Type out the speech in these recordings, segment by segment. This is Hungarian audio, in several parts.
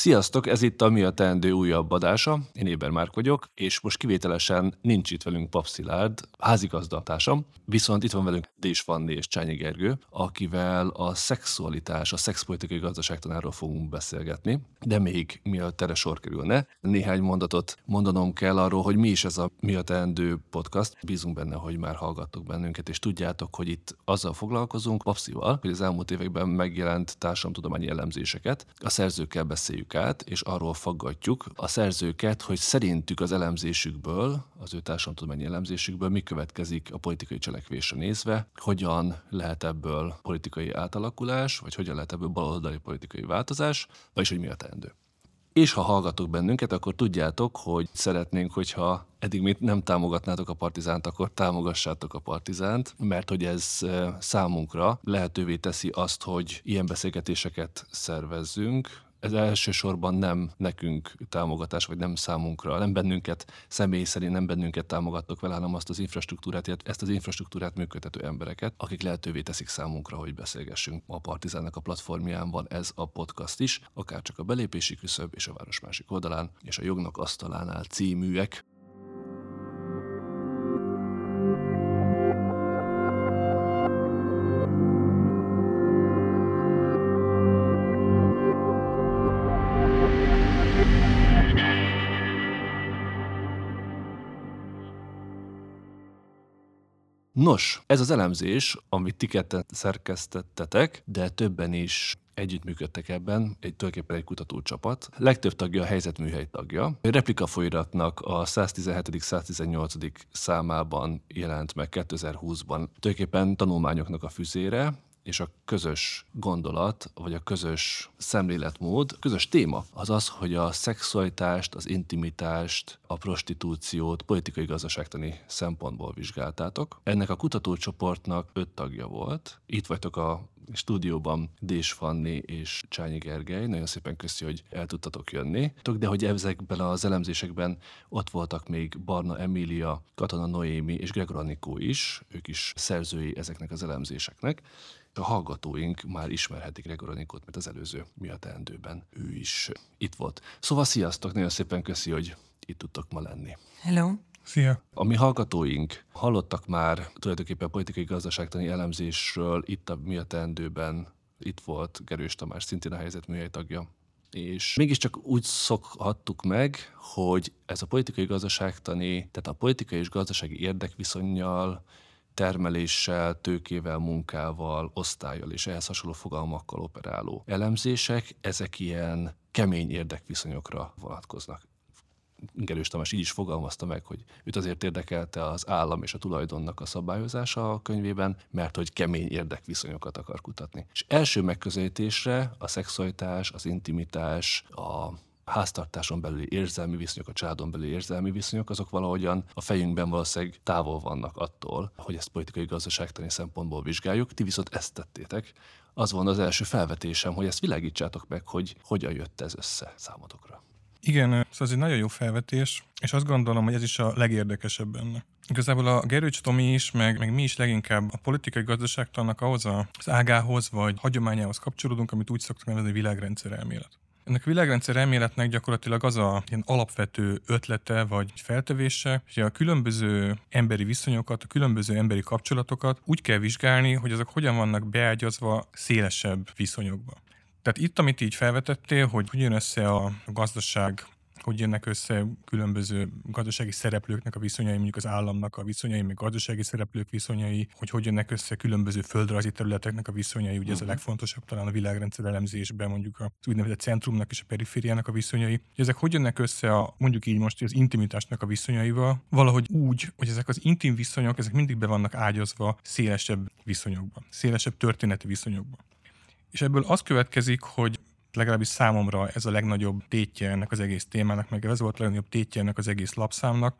Sziasztok, ez itt a Mi a Teendő újabb adása. Én Éber Márk vagyok, és most kivételesen nincs itt velünk Pap Szilárd, házigazdatásom, viszont itt van velünk Dés Fanni és Csányi Gergő, akivel a szexualitás, a szexpolitikai gazdaságtanáról fogunk beszélgetni, de még mielőtt erre sor kerülne, néhány mondatot mondanom kell arról, hogy mi is ez a Mi a Teendő podcast. Bízunk benne, hogy már hallgattok bennünket, és tudjátok, hogy itt azzal foglalkozunk, Papszival, hogy az elmúlt években megjelent társadalomtudományi elemzéseket a szerzőkkel beszéljük át, és arról faggatjuk a szerzőket, hogy szerintük az elemzésükből, az ő társadalomtudományi elemzésükből mi következik a politikai cselekvésre nézve, hogyan lehet ebből politikai átalakulás, vagy hogyan lehet ebből baloldali politikai változás, vagyis hogy mi a teendő. És ha hallgatok bennünket, akkor tudjátok, hogy szeretnénk, hogyha eddig még nem támogatnátok a Partizánt, akkor támogassátok a Partizánt, mert hogy ez számunkra lehetővé teszi azt, hogy ilyen beszélgetéseket szervezzünk, ez elsősorban nem nekünk támogatás, vagy nem számunkra, nem bennünket, személy szerint nem bennünket támogattok vele, hanem azt az infrastruktúrát, ezt az infrastruktúrát működtető embereket, akik lehetővé teszik számunkra, hogy beszélgessünk. A Partizánnak a platformján van ez a podcast is, akár csak a belépési küszöb és a város másik oldalán, és a jognak asztalánál címűek. Nos, ez az elemzés, amit ti ketten szerkesztettetek, de többen is együttműködtek ebben, egy tulajdonképpen egy kutatócsapat. Legtöbb tagja a helyzetműhely tagja. A replika folyratnak a 117.-118. számában jelent meg 2020-ban tulajdonképpen tanulmányoknak a füzére, és a közös gondolat, vagy a közös szemléletmód, közös téma az az, hogy a szexualitást, az intimitást, a prostitúciót politikai gazdaságtani szempontból vizsgáltátok. Ennek a kutatócsoportnak öt tagja volt. Itt vagytok a stúdióban Dés Fanni és Csányi Gergely. Nagyon szépen köszi, hogy el tudtatok jönni. De hogy ezekben az elemzésekben ott voltak még Barna Emília, Katona Noémi és Gregor Anikó is, ők is szerzői ezeknek az elemzéseknek a hallgatóink már ismerhetik Gregor Anikót, mert az előző mi a teendőben ő is itt volt. Szóval sziasztok, nagyon szépen köszi, hogy itt tudtok ma lenni. Hello. Szia! A mi hallgatóink hallottak már tulajdonképpen politikai gazdaságtani elemzésről itt a Mi a teendőben, itt volt Gerős Tamás, szintén a helyzet műhely tagja. És mégiscsak úgy szokhattuk meg, hogy ez a politikai gazdaságtani, tehát a politikai és gazdasági érdekviszonyjal termeléssel, tőkével, munkával, osztályjal és ehhez hasonló fogalmakkal operáló elemzések, ezek ilyen kemény érdekviszonyokra vonatkoznak. Gerős Tamás így is fogalmazta meg, hogy őt azért érdekelte az állam és a tulajdonnak a szabályozása a könyvében, mert hogy kemény érdekviszonyokat akar kutatni. És első megközelítésre a szexualitás, az intimitás, a háztartáson belüli érzelmi viszonyok, a családon belüli érzelmi viszonyok, azok valahogyan a fejünkben valószínűleg távol vannak attól, hogy ezt politikai gazdaságtani szempontból vizsgáljuk. Ti viszont ezt tettétek. Az van az első felvetésem, hogy ezt világítsátok meg, hogy hogyan jött ez össze számotokra. Igen, szóval ez egy nagyon jó felvetés, és azt gondolom, hogy ez is a legérdekesebb benne. Igazából a Gerőcs Tomi is, meg, meg mi is leginkább a politikai gazdaságtannak ahhoz az ágához, vagy hagyományához kapcsolódunk, amit úgy szoktuk nevezni világrendszer elmélet. Ennek a világrendszer elméletnek gyakorlatilag az a ilyen alapvető ötlete vagy feltevése, hogy a különböző emberi viszonyokat, a különböző emberi kapcsolatokat úgy kell vizsgálni, hogy azok hogyan vannak beágyazva szélesebb viszonyokba. Tehát itt, amit így felvetettél, hogy hogy jön össze a gazdaság hogy jönnek össze különböző gazdasági szereplőknek a viszonyai, mondjuk az államnak a viszonyai, meg gazdasági szereplők viszonyai, hogy hogy jönnek össze különböző földrajzi területeknek a viszonyai, ugye ez a mhm. legfontosabb talán a világrendszer elemzésben, mondjuk az úgynevezett centrumnak és a perifériának a viszonyai. Ezek hogy jönnek össze a, mondjuk így most az intimitásnak a viszonyaival, valahogy úgy, hogy ezek az intim viszonyok, ezek mindig be vannak ágyazva szélesebb viszonyokban, szélesebb történeti viszonyokban. És ebből az következik, hogy legalábbis számomra ez a legnagyobb tétje ennek az egész témának, meg ez volt a legnagyobb tétje ennek az egész lapszámnak,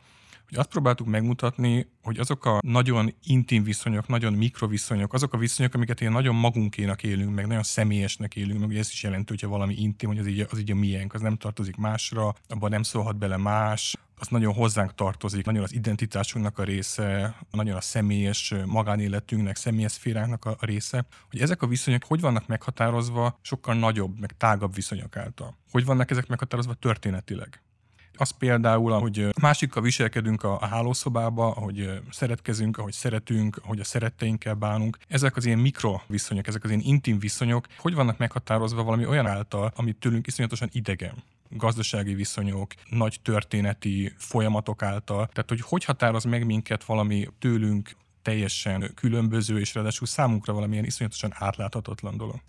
hogy azt próbáltuk megmutatni, hogy azok a nagyon intim viszonyok, nagyon mikroviszonyok, azok a viszonyok, amiket ilyen nagyon magunkénak élünk, meg nagyon személyesnek élünk, meg ugye ez is jelenti, hogyha valami intim, hogy az így, az így a miénk, az nem tartozik másra, abban nem szólhat bele más, az nagyon hozzánk tartozik, nagyon az identitásunknak a része, nagyon a személyes magánéletünknek, személyes szféránknak a része, hogy ezek a viszonyok hogy vannak meghatározva sokkal nagyobb, meg tágabb viszonyok által. Hogy vannak ezek meghatározva történetileg. Az például, ahogy másikkal viselkedünk a, a hálószobába, ahogy szeretkezünk, ahogy szeretünk, ahogy a szeretteinkkel bánunk. Ezek az ilyen mikroviszonyok, ezek az ilyen intim viszonyok, hogy vannak meghatározva valami olyan által, amit tőlünk iszonyatosan idegen gazdasági viszonyok, nagy történeti folyamatok által. Tehát, hogy hogy határoz meg minket valami tőlünk teljesen különböző, és ráadásul számunkra valamilyen iszonyatosan átláthatatlan dolog.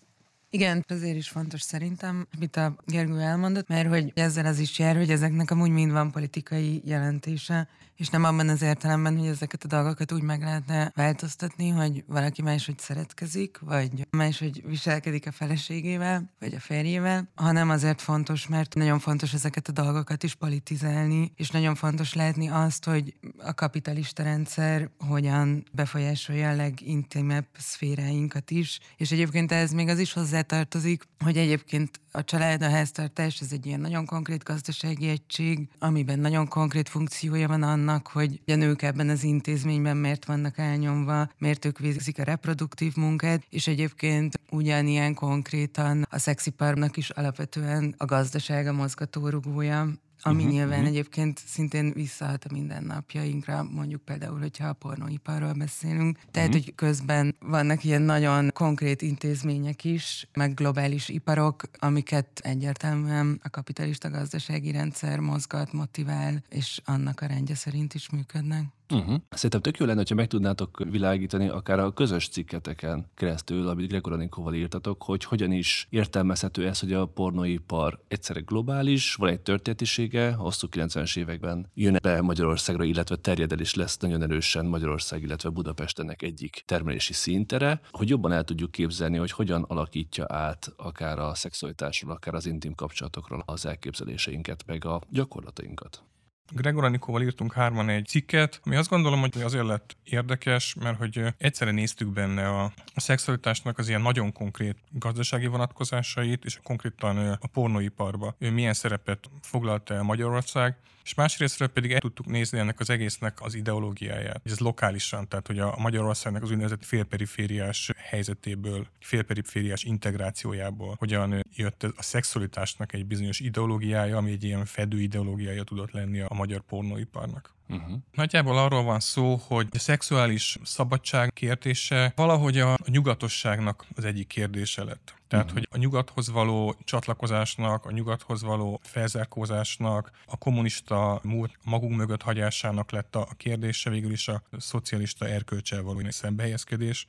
Igen, azért is fontos szerintem, amit a Gergő elmondott, mert hogy ezzel az is jár, hogy ezeknek amúgy mind van politikai jelentése, és nem abban az értelemben, hogy ezeket a dolgokat úgy meg lehetne változtatni, hogy valaki máshogy szeretkezik, vagy máshogy viselkedik a feleségével, vagy a férjével, hanem azért fontos, mert nagyon fontos ezeket a dolgokat is politizálni, és nagyon fontos látni azt, hogy a kapitalista rendszer hogyan befolyásolja a legintimebb szféráinkat is, és egyébként ez még az is hozzátartozik, hogy egyébként a család, a háztartás, ez egy ilyen nagyon konkrét gazdasági egység, amiben nagyon konkrét funkciója van annak, hogy a nők ebben az intézményben miért vannak elnyomva, miért ők végzik a reproduktív munkát, és egyébként ugyanilyen konkrétan a szexiparnak is alapvetően a gazdaság a mozgatórugója, ami uh-huh, nyilván uh-huh. egyébként szintén visszahat a mindennapjainkra, mondjuk például, hogyha a pornóiparról beszélünk. Tehát, uh-huh. hogy közben vannak ilyen nagyon konkrét intézmények is, meg globális iparok, amiket egyértelműen a kapitalista gazdasági rendszer mozgat, motivál, és annak a rendje szerint is működnek. Uh-huh. Szerintem tök jó lenne, ha meg tudnátok világítani akár a közös cikketeken keresztül, amit Gregor Anikóval írtatok, hogy hogyan is értelmezhető ez, hogy a pornóipar egyszerre globális, van egy történetisége, hosszú 90-es években jön be Magyarországra, illetve terjed lesz nagyon erősen Magyarország, illetve Budapestennek egyik termelési szintere, hogy jobban el tudjuk képzelni, hogy hogyan alakítja át akár a szexualitásról, akár az intim kapcsolatokról az elképzeléseinket, meg a gyakorlatainkat. Gregor Anikóval írtunk hárman egy cikket, ami azt gondolom, hogy azért lett érdekes, mert hogy egyszerre néztük benne a, a szexualitásnak az ilyen nagyon konkrét gazdasági vonatkozásait, és konkrétan a pornóiparba. Ő milyen szerepet foglalt el Magyarország, és másrésztről pedig el tudtuk nézni ennek az egésznek az ideológiáját. Ez lokálisan, tehát hogy a Magyarországnak az úgynevezett félperifériás helyzetéből, félperifériás integrációjából, hogyan jött a szexualitásnak egy bizonyos ideológiája, ami egy ilyen fedő ideológiája tudott lenni a magyar pornóiparnak. Uh-huh. Nagyjából arról van szó, hogy a szexuális szabadság kérdése valahogy a nyugatosságnak az egyik kérdése lett. Tehát, uh-huh. hogy a nyugathoz való csatlakozásnak, a nyugathoz való felzárkózásnak, a kommunista múlt magunk mögött hagyásának lett a kérdése, végül is a szocialista erkölcsel való szembehelyezkedés.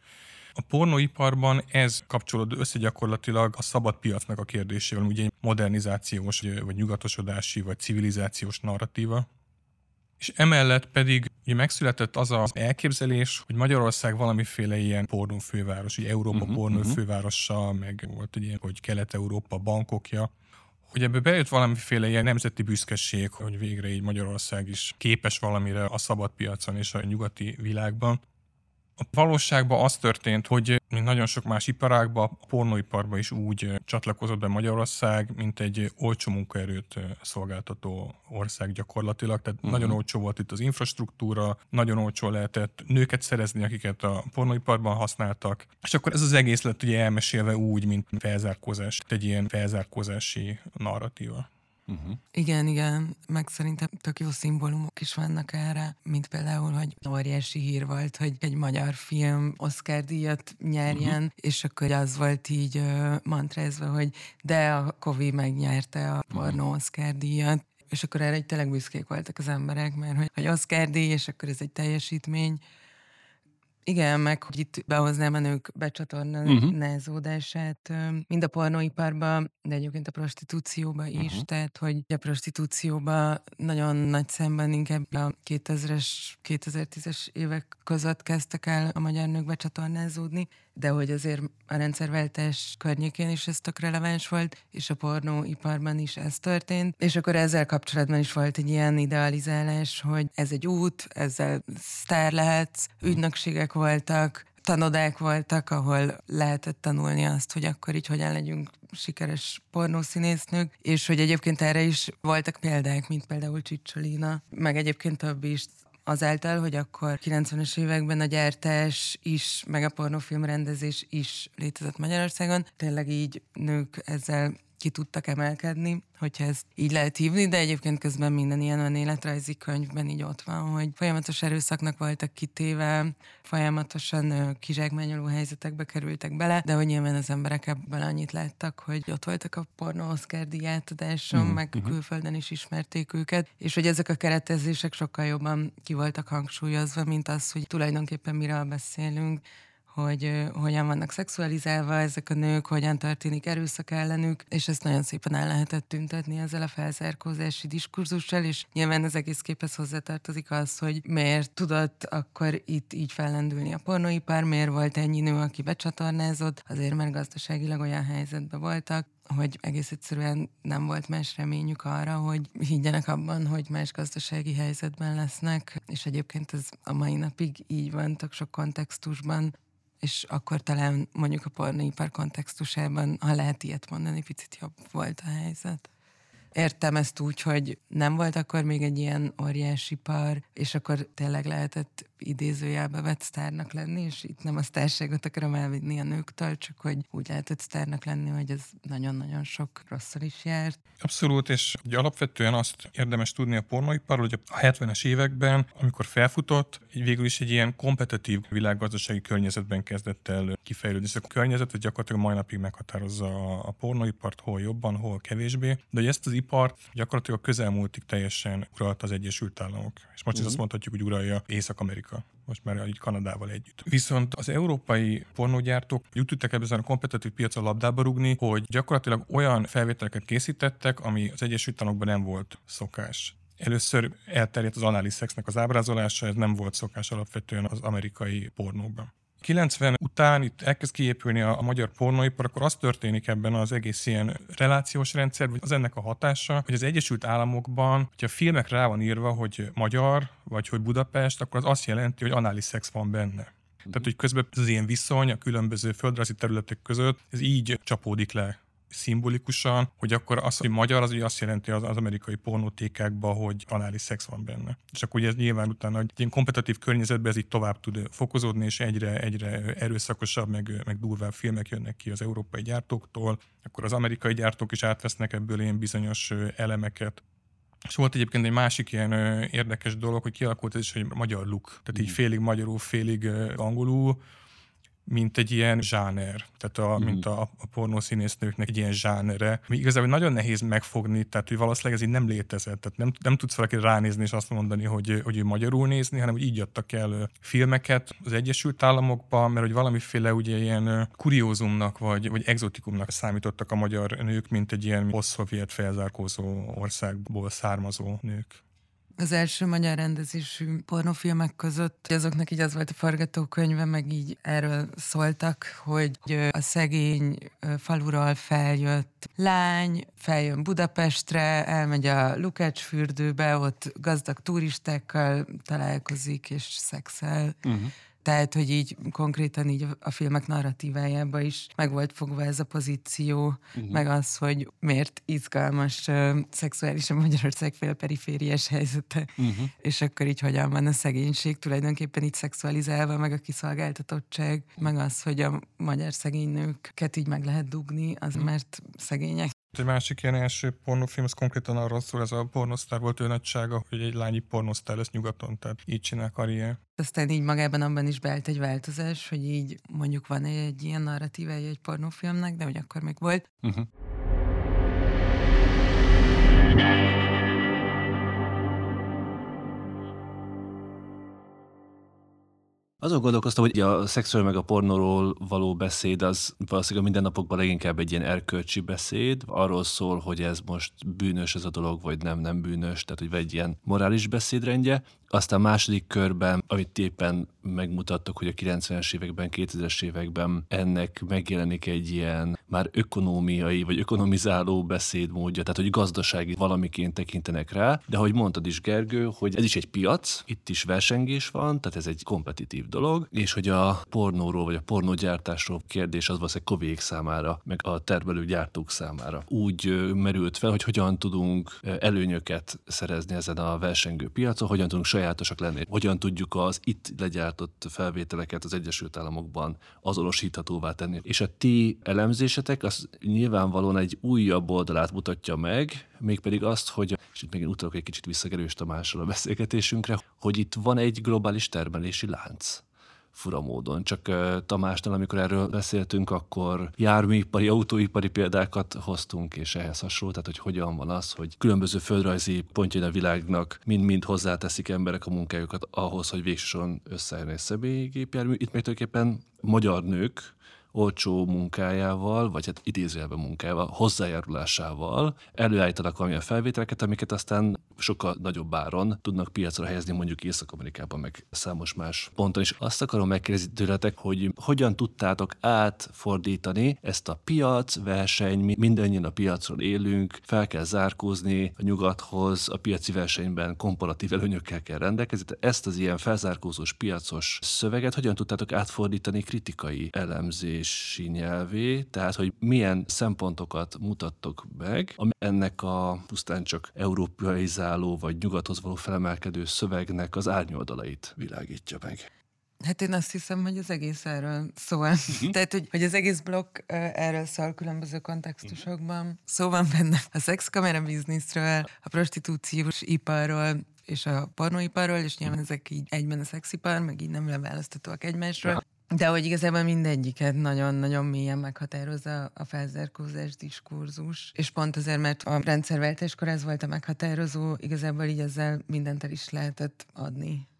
A pornóiparban ez kapcsolódó össze gyakorlatilag a szabad piacnak a kérdésével, ugye egy modernizációs, vagy nyugatosodási, vagy civilizációs narratíva, és emellett pedig ugye megszületett az az elképzelés, hogy Magyarország valamiféle ilyen pornófőváros, ugye Európa uh-huh, pornófővárosa, uh-huh. meg volt egy ilyen, hogy Kelet-Európa bankokja, hogy ebbe bejött valamiféle ilyen nemzeti büszkeség, hogy végre így Magyarország is képes valamire a szabad piacon és a nyugati világban. A valóságban az történt, hogy mint nagyon sok más iparágban, a pornóiparban is úgy csatlakozott be Magyarország, mint egy olcsó munkaerőt szolgáltató ország gyakorlatilag. Tehát uh-huh. nagyon olcsó volt itt az infrastruktúra, nagyon olcsó lehetett nőket szerezni, akiket a pornóiparban használtak. És akkor ez az egész lett ugye elmesélve úgy, mint felzárkózás, egy ilyen felzárkózási narratíva. Uh-huh. Igen, igen, meg szerintem tök jó szimbólumok is vannak erre, mint például, hogy óriási hír volt, hogy egy magyar film Oscar díjat nyerjen, uh-huh. és akkor az volt így uh, mantrázva, hogy de a Kovi megnyerte a pornó uh-huh. Oscar díjat, és akkor erre egy tényleg büszkék voltak az emberek, mert hogy, hogy Oscar díj, és akkor ez egy teljesítmény, igen, meg hogy itt behoznám a nők becsatornázódását, uh-huh. mind a pornóiparban, de egyébként a prostitúcióba is, uh-huh. tehát hogy a prostitúcióba nagyon nagy szemben inkább a 2000-es, 2010-es évek között kezdtek el a magyar nők becsatornázódni, de hogy azért a rendszerváltás környékén is ez tök releváns volt, és a pornóiparban is ez történt, és akkor ezzel kapcsolatban is volt egy ilyen idealizálás, hogy ez egy út, ezzel sztár lehetsz, ügynökségek voltak, tanodák voltak, ahol lehetett tanulni azt, hogy akkor így hogyan legyünk sikeres pornószínésznők, és hogy egyébként erre is voltak példák, mint például Csicsolina, meg egyébként több is azáltal, hogy akkor 90-es években a gyártás is, meg a pornófilm rendezés is létezett Magyarországon. Tényleg így nők ezzel ki tudtak emelkedni, hogyha ezt így lehet hívni, de egyébként közben minden ilyen önéletrajzi könyvben így ott van, hogy folyamatos erőszaknak voltak kitéve, folyamatosan kizsákmányoló helyzetekbe kerültek bele, de hogy nyilván az emberek ebből annyit láttak, hogy ott voltak a porno Oscar díjátadáson, mm. meg mm-hmm. külföldön is ismerték őket, és hogy ezek a keretezések sokkal jobban ki voltak hangsúlyozva, mint az, hogy tulajdonképpen miről beszélünk, hogy hogyan vannak szexualizálva ezek a nők, hogyan történik erőszak ellenük, és ezt nagyon szépen el lehetett tüntetni ezzel a felzárkózási diskurzussal, és nyilván az egész képhez hozzátartozik az, hogy miért tudott akkor itt így fellendülni a pornóipar, miért volt ennyi nő, aki becsatornázott, azért mert gazdaságilag olyan helyzetben voltak, hogy egész egyszerűen nem volt más reményük arra, hogy higgyenek abban, hogy más gazdasági helyzetben lesznek, és egyébként ez a mai napig így van, tök sok kontextusban, és akkor talán mondjuk a pornóipar kontextusában, ha lehet ilyet mondani, picit jobb volt a helyzet. Értem ezt úgy, hogy nem volt akkor még egy ilyen óriási par, és akkor tényleg lehetett idézőjelbe vett sztárnak lenni, és itt nem a sztárságot akarom elvinni a nőktől, csak hogy úgy lehetett sztárnak lenni, hogy ez nagyon-nagyon sok rosszal is járt. Abszolút, és ugye alapvetően azt érdemes tudni a pornóiparról, hogy a 70-es években, amikor felfutott, végül is egy ilyen kompetitív világgazdasági környezetben kezdett el kifejlődni. Ez a környezet ez gyakorlatilag mai napig meghatározza a pornóipart, hol jobban, hol kevésbé, de hogy ezt az ipart gyakorlatilag a közelmúltig teljesen uralt az Egyesült Államok. És most uh-huh. azt mondhatjuk, hogy uralja Észak-Amerika most már így Kanadával együtt. Viszont az európai pornógyártók tudtak ebben a kompetitív piacon labdába rugni, hogy gyakorlatilag olyan felvételeket készítettek, ami az Egyesült Államokban nem volt szokás. Először elterjedt az anális szexnek az ábrázolása, ez nem volt szokás alapvetően az amerikai pornóban. 90 után itt elkezd kiépülni a, a magyar pornóipar, akkor az történik ebben az egész ilyen relációs rendszer, vagy az ennek a hatása, hogy az Egyesült Államokban, hogyha filmek rá van írva, hogy magyar, vagy hogy Budapest, akkor az azt jelenti, hogy anális szex van benne. Tehát, hogy közben az ilyen viszony a különböző földrajzi területek között, ez így csapódik le szimbolikusan, hogy akkor az, hogy magyar, az ugye azt jelenti az, az amerikai pornótékákban, hogy anális szex van benne. És akkor ugye ez nyilván utána egy ilyen kompetitív környezetben ez így tovább tud fokozódni, és egyre, egyre erőszakosabb, meg, meg durvább filmek jönnek ki az európai gyártóktól, akkor az amerikai gyártók is átvesznek ebből ilyen bizonyos elemeket. És volt egyébként egy másik ilyen érdekes dolog, hogy kialakult ez is, hogy magyar look. Tehát így mm. félig magyarul, félig angolul, mint egy ilyen zsáner, tehát a, mm. mint a, a pornószínésznőknek egy ilyen zsánere, ami igazából nagyon nehéz megfogni, tehát hogy valószínűleg ez így nem létezett, tehát nem, nem tudsz valaki ránézni és azt mondani, hogy, hogy ő magyarul nézni, hanem hogy így adtak el filmeket az Egyesült Államokba, mert hogy valamiféle ugye ilyen kuriózumnak vagy, vagy exotikumnak számítottak a magyar nők, mint egy ilyen posztszovjet felzárkózó országból származó nők az első magyar rendezésű pornofilmek között azoknak így az volt a forgatókönyve, meg így erről szóltak, hogy a szegény faluról feljött lány, feljön Budapestre, elmegy a Lukács fürdőbe, ott gazdag turistákkal találkozik és szexel. Uh-huh tehát, hogy így konkrétan így a filmek narratívájába is meg volt fogva ez a pozíció, uh-huh. meg az, hogy miért izgalmas uh, szexuálisan Magyarország félperifériás helyzete, uh-huh. és akkor így hogyan van a szegénység tulajdonképpen így szexualizálva, meg a kiszolgáltatottság, meg az, hogy a magyar szegény nőket így meg lehet dugni, az uh-huh. mert szegények. Egy másik ilyen első pornófilm, az konkrétan arról szól, ez a pornosztár volt ő nagysága, hogy egy lányi pornosztár lesz nyugaton, tehát így csinál karrier. Aztán így magában abban is beállt egy változás, hogy így mondjuk van egy ilyen narratívája egy pornófilmnek, de hogy akkor még volt. Uh-huh. Azon gondolkoztam, hogy a szexről meg a pornóról való beszéd az valószínűleg a mindennapokban leginkább egy ilyen erkölcsi beszéd. Arról szól, hogy ez most bűnös ez a dolog, vagy nem, nem bűnös, tehát hogy egy ilyen morális beszédrendje. Aztán második körben, amit éppen megmutattok, hogy a 90-es években, 2000-es években ennek megjelenik egy ilyen már ökonómiai vagy ökonomizáló beszédmódja, tehát hogy gazdasági valamiként tekintenek rá, de ahogy mondtad is Gergő, hogy ez is egy piac, itt is versengés van, tehát ez egy kompetitív dolog, és hogy a pornóról vagy a pornógyártásról kérdés az valószínűleg kovék számára, meg a termelő gyártók számára úgy merült fel, hogy hogyan tudunk előnyöket szerezni ezen a versengő piacon, hogyan tudunk sajátosak lenni, hogyan tudjuk az itt legyártott felvételeket az Egyesült Államokban azonosíthatóvá tenni. És a ti elemzésetek az nyilvánvalóan egy újabb oldalát mutatja meg, mégpedig azt, hogy, és itt még utalok egy kicsit visszagerős Tamással a beszélgetésünkre, hogy itt van egy globális termelési lánc fura módon. Csak Tamásnál, amikor erről beszéltünk, akkor járműipari, autóipari példákat hoztunk, és ehhez hasonló, tehát hogy hogyan van az, hogy különböző földrajzi pontjain a világnak mind-mind hozzáteszik emberek a munkájukat ahhoz, hogy végsősorban összejön egy személygépjármű. Itt még tulajdonképpen magyar nők olcsó munkájával, vagy hát idézőjelben munkájával, hozzájárulásával előállítanak valamilyen felvételeket, amiket aztán sokkal nagyobb áron tudnak piacra helyezni mondjuk Észak-Amerikában, meg számos más ponton. És azt akarom megkérdezni tőletek, hogy hogyan tudtátok átfordítani ezt a piac, verseny, mindannyian a piacról élünk, fel kell zárkózni a nyugathoz, a piaci versenyben komparatív előnyökkel kell rendelkezni. Tehát ezt az ilyen felzárkózós piacos szöveget hogyan tudtátok átfordítani kritikai elemzés beszélési nyelvé, tehát hogy milyen szempontokat mutattok meg, ami ennek a pusztán csak európaizáló vagy nyugathoz való felemelkedő szövegnek az árnyoldalait világítja meg. Hát én azt hiszem, hogy az egész erről szól. Uh-huh. Tehát, hogy, hogy az egész blokk erről szól különböző kontextusokban. Uh-huh. Szó van benne a szexkamera bizniszről, a prostitúciós iparról, és a pornóiparról, és nyilván ezek így egyben a szexipar, meg így nem leválasztatóak egymásról. De hogy igazából mindegyiket nagyon-nagyon mélyen meghatározza a felzárkózás diskurzus, és pont azért, mert a rendszerváltáskor ez volt a meghatározó, igazából így ezzel mindent el is lehetett adni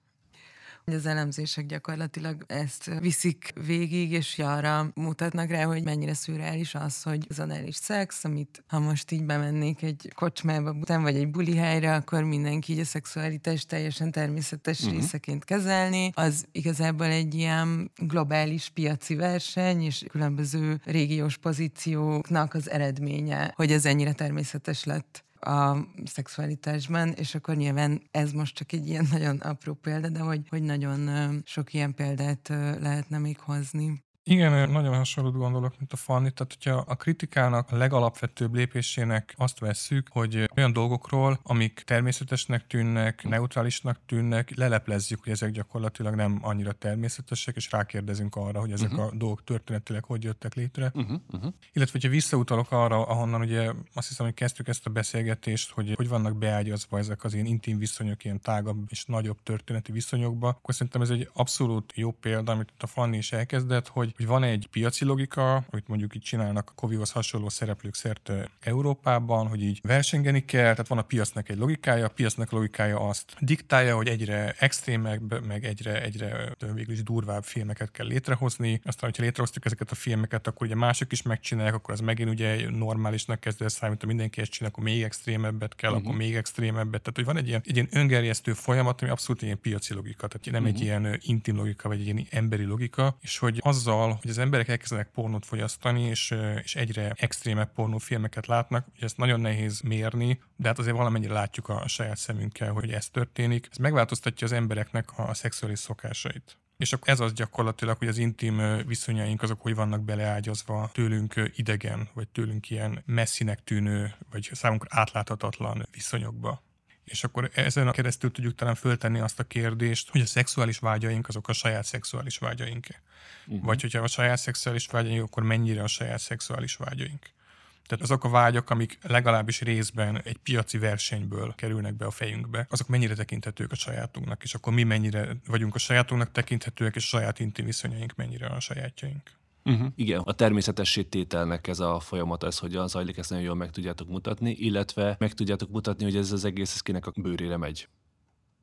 az elemzések gyakorlatilag ezt viszik végig, és arra mutatnak rá, hogy mennyire szürreális az, hogy az anális szex, amit ha most így bemennék egy kocsmába után, vagy egy buli helyre, akkor mindenki így a szexualitás teljesen természetes uh-huh. részeként kezelni, az igazából egy ilyen globális piaci verseny, és különböző régiós pozícióknak az eredménye, hogy ez ennyire természetes lett a szexualitásban, és akkor nyilván ez most csak egy ilyen nagyon apró példa, de hogy, hogy nagyon sok ilyen példát lehetne még hozni. Igen, nagyon hasonlót gondolok, mint a Fanni. Tehát, hogyha a kritikának a legalapvetőbb lépésének azt vesszük, hogy olyan dolgokról, amik természetesnek tűnnek, neutrálisnak tűnnek, leleplezzük, hogy ezek gyakorlatilag nem annyira természetesek, és rákérdezünk arra, hogy ezek uh-huh. a dolgok történetileg hogy jöttek létre. Uh-huh. Uh-huh. Illetve, hogyha visszautalok arra, ahonnan ugye azt hiszem, hogy kezdtük ezt a beszélgetést, hogy hogy vannak beágyazva ezek az ilyen intim viszonyok, ilyen tágabb és nagyobb történeti viszonyokba, akkor szerintem ez egy abszolút jó példa, amit a Fanni is elkezdett, hogy hogy, van egy piaci logika, amit mondjuk itt csinálnak a Kovihoz hasonló szereplők szerte Európában, hogy így versengeni kell, tehát van a piacnak egy logikája, a piacnak a logikája azt diktálja, hogy egyre extrémebb, meg egyre, egyre végül is durvább filmeket kell létrehozni. Aztán, hogyha létrehoztuk ezeket a filmeket, akkor ugye mások is megcsinálják, akkor az megint ugye normálisnak kezd el számítani, mindenki ezt csinál, akkor még extrémebbet kell, uh-huh. akkor még extrémebbet. Tehát, hogy van egy ilyen, egy ilyen öngerjesztő folyamat, ami abszolút ilyen piaci logika, tehát nem uh-huh. egy ilyen intim logika, vagy egy ilyen emberi logika, és hogy azzal azzal, hogy az emberek elkezdenek pornót fogyasztani, és, és egyre extrémebb pornófilmeket látnak, hogy ezt nagyon nehéz mérni, de hát azért valamennyire látjuk a saját szemünkkel, hogy ez történik. Ez megváltoztatja az embereknek a szexuális szokásait. És akkor ez az gyakorlatilag, hogy az intim viszonyaink azok hogy vannak beleágyazva tőlünk idegen, vagy tőlünk ilyen messzinek tűnő, vagy számunkra átláthatatlan viszonyokba. És akkor ezen a keresztül tudjuk talán föltenni azt a kérdést, hogy a szexuális vágyaink azok a saját szexuális vágyaink. Uh-huh. Vagy hogyha a saját szexuális vágyaink, akkor mennyire a saját szexuális vágyaink. Tehát azok a vágyak, amik legalábbis részben egy piaci versenyből kerülnek be a fejünkbe, azok mennyire tekinthetők a sajátunknak, és akkor mi mennyire vagyunk a sajátunknak tekinthetőek, és a saját intim viszonyaink mennyire a sajátjaink. Uh-huh. Igen, a természetesítételnek ez a folyamat, ez hogyan zajlik, ezt nagyon jól meg tudjátok mutatni, illetve meg tudjátok mutatni, hogy ez az egész ez kinek a bőrére megy.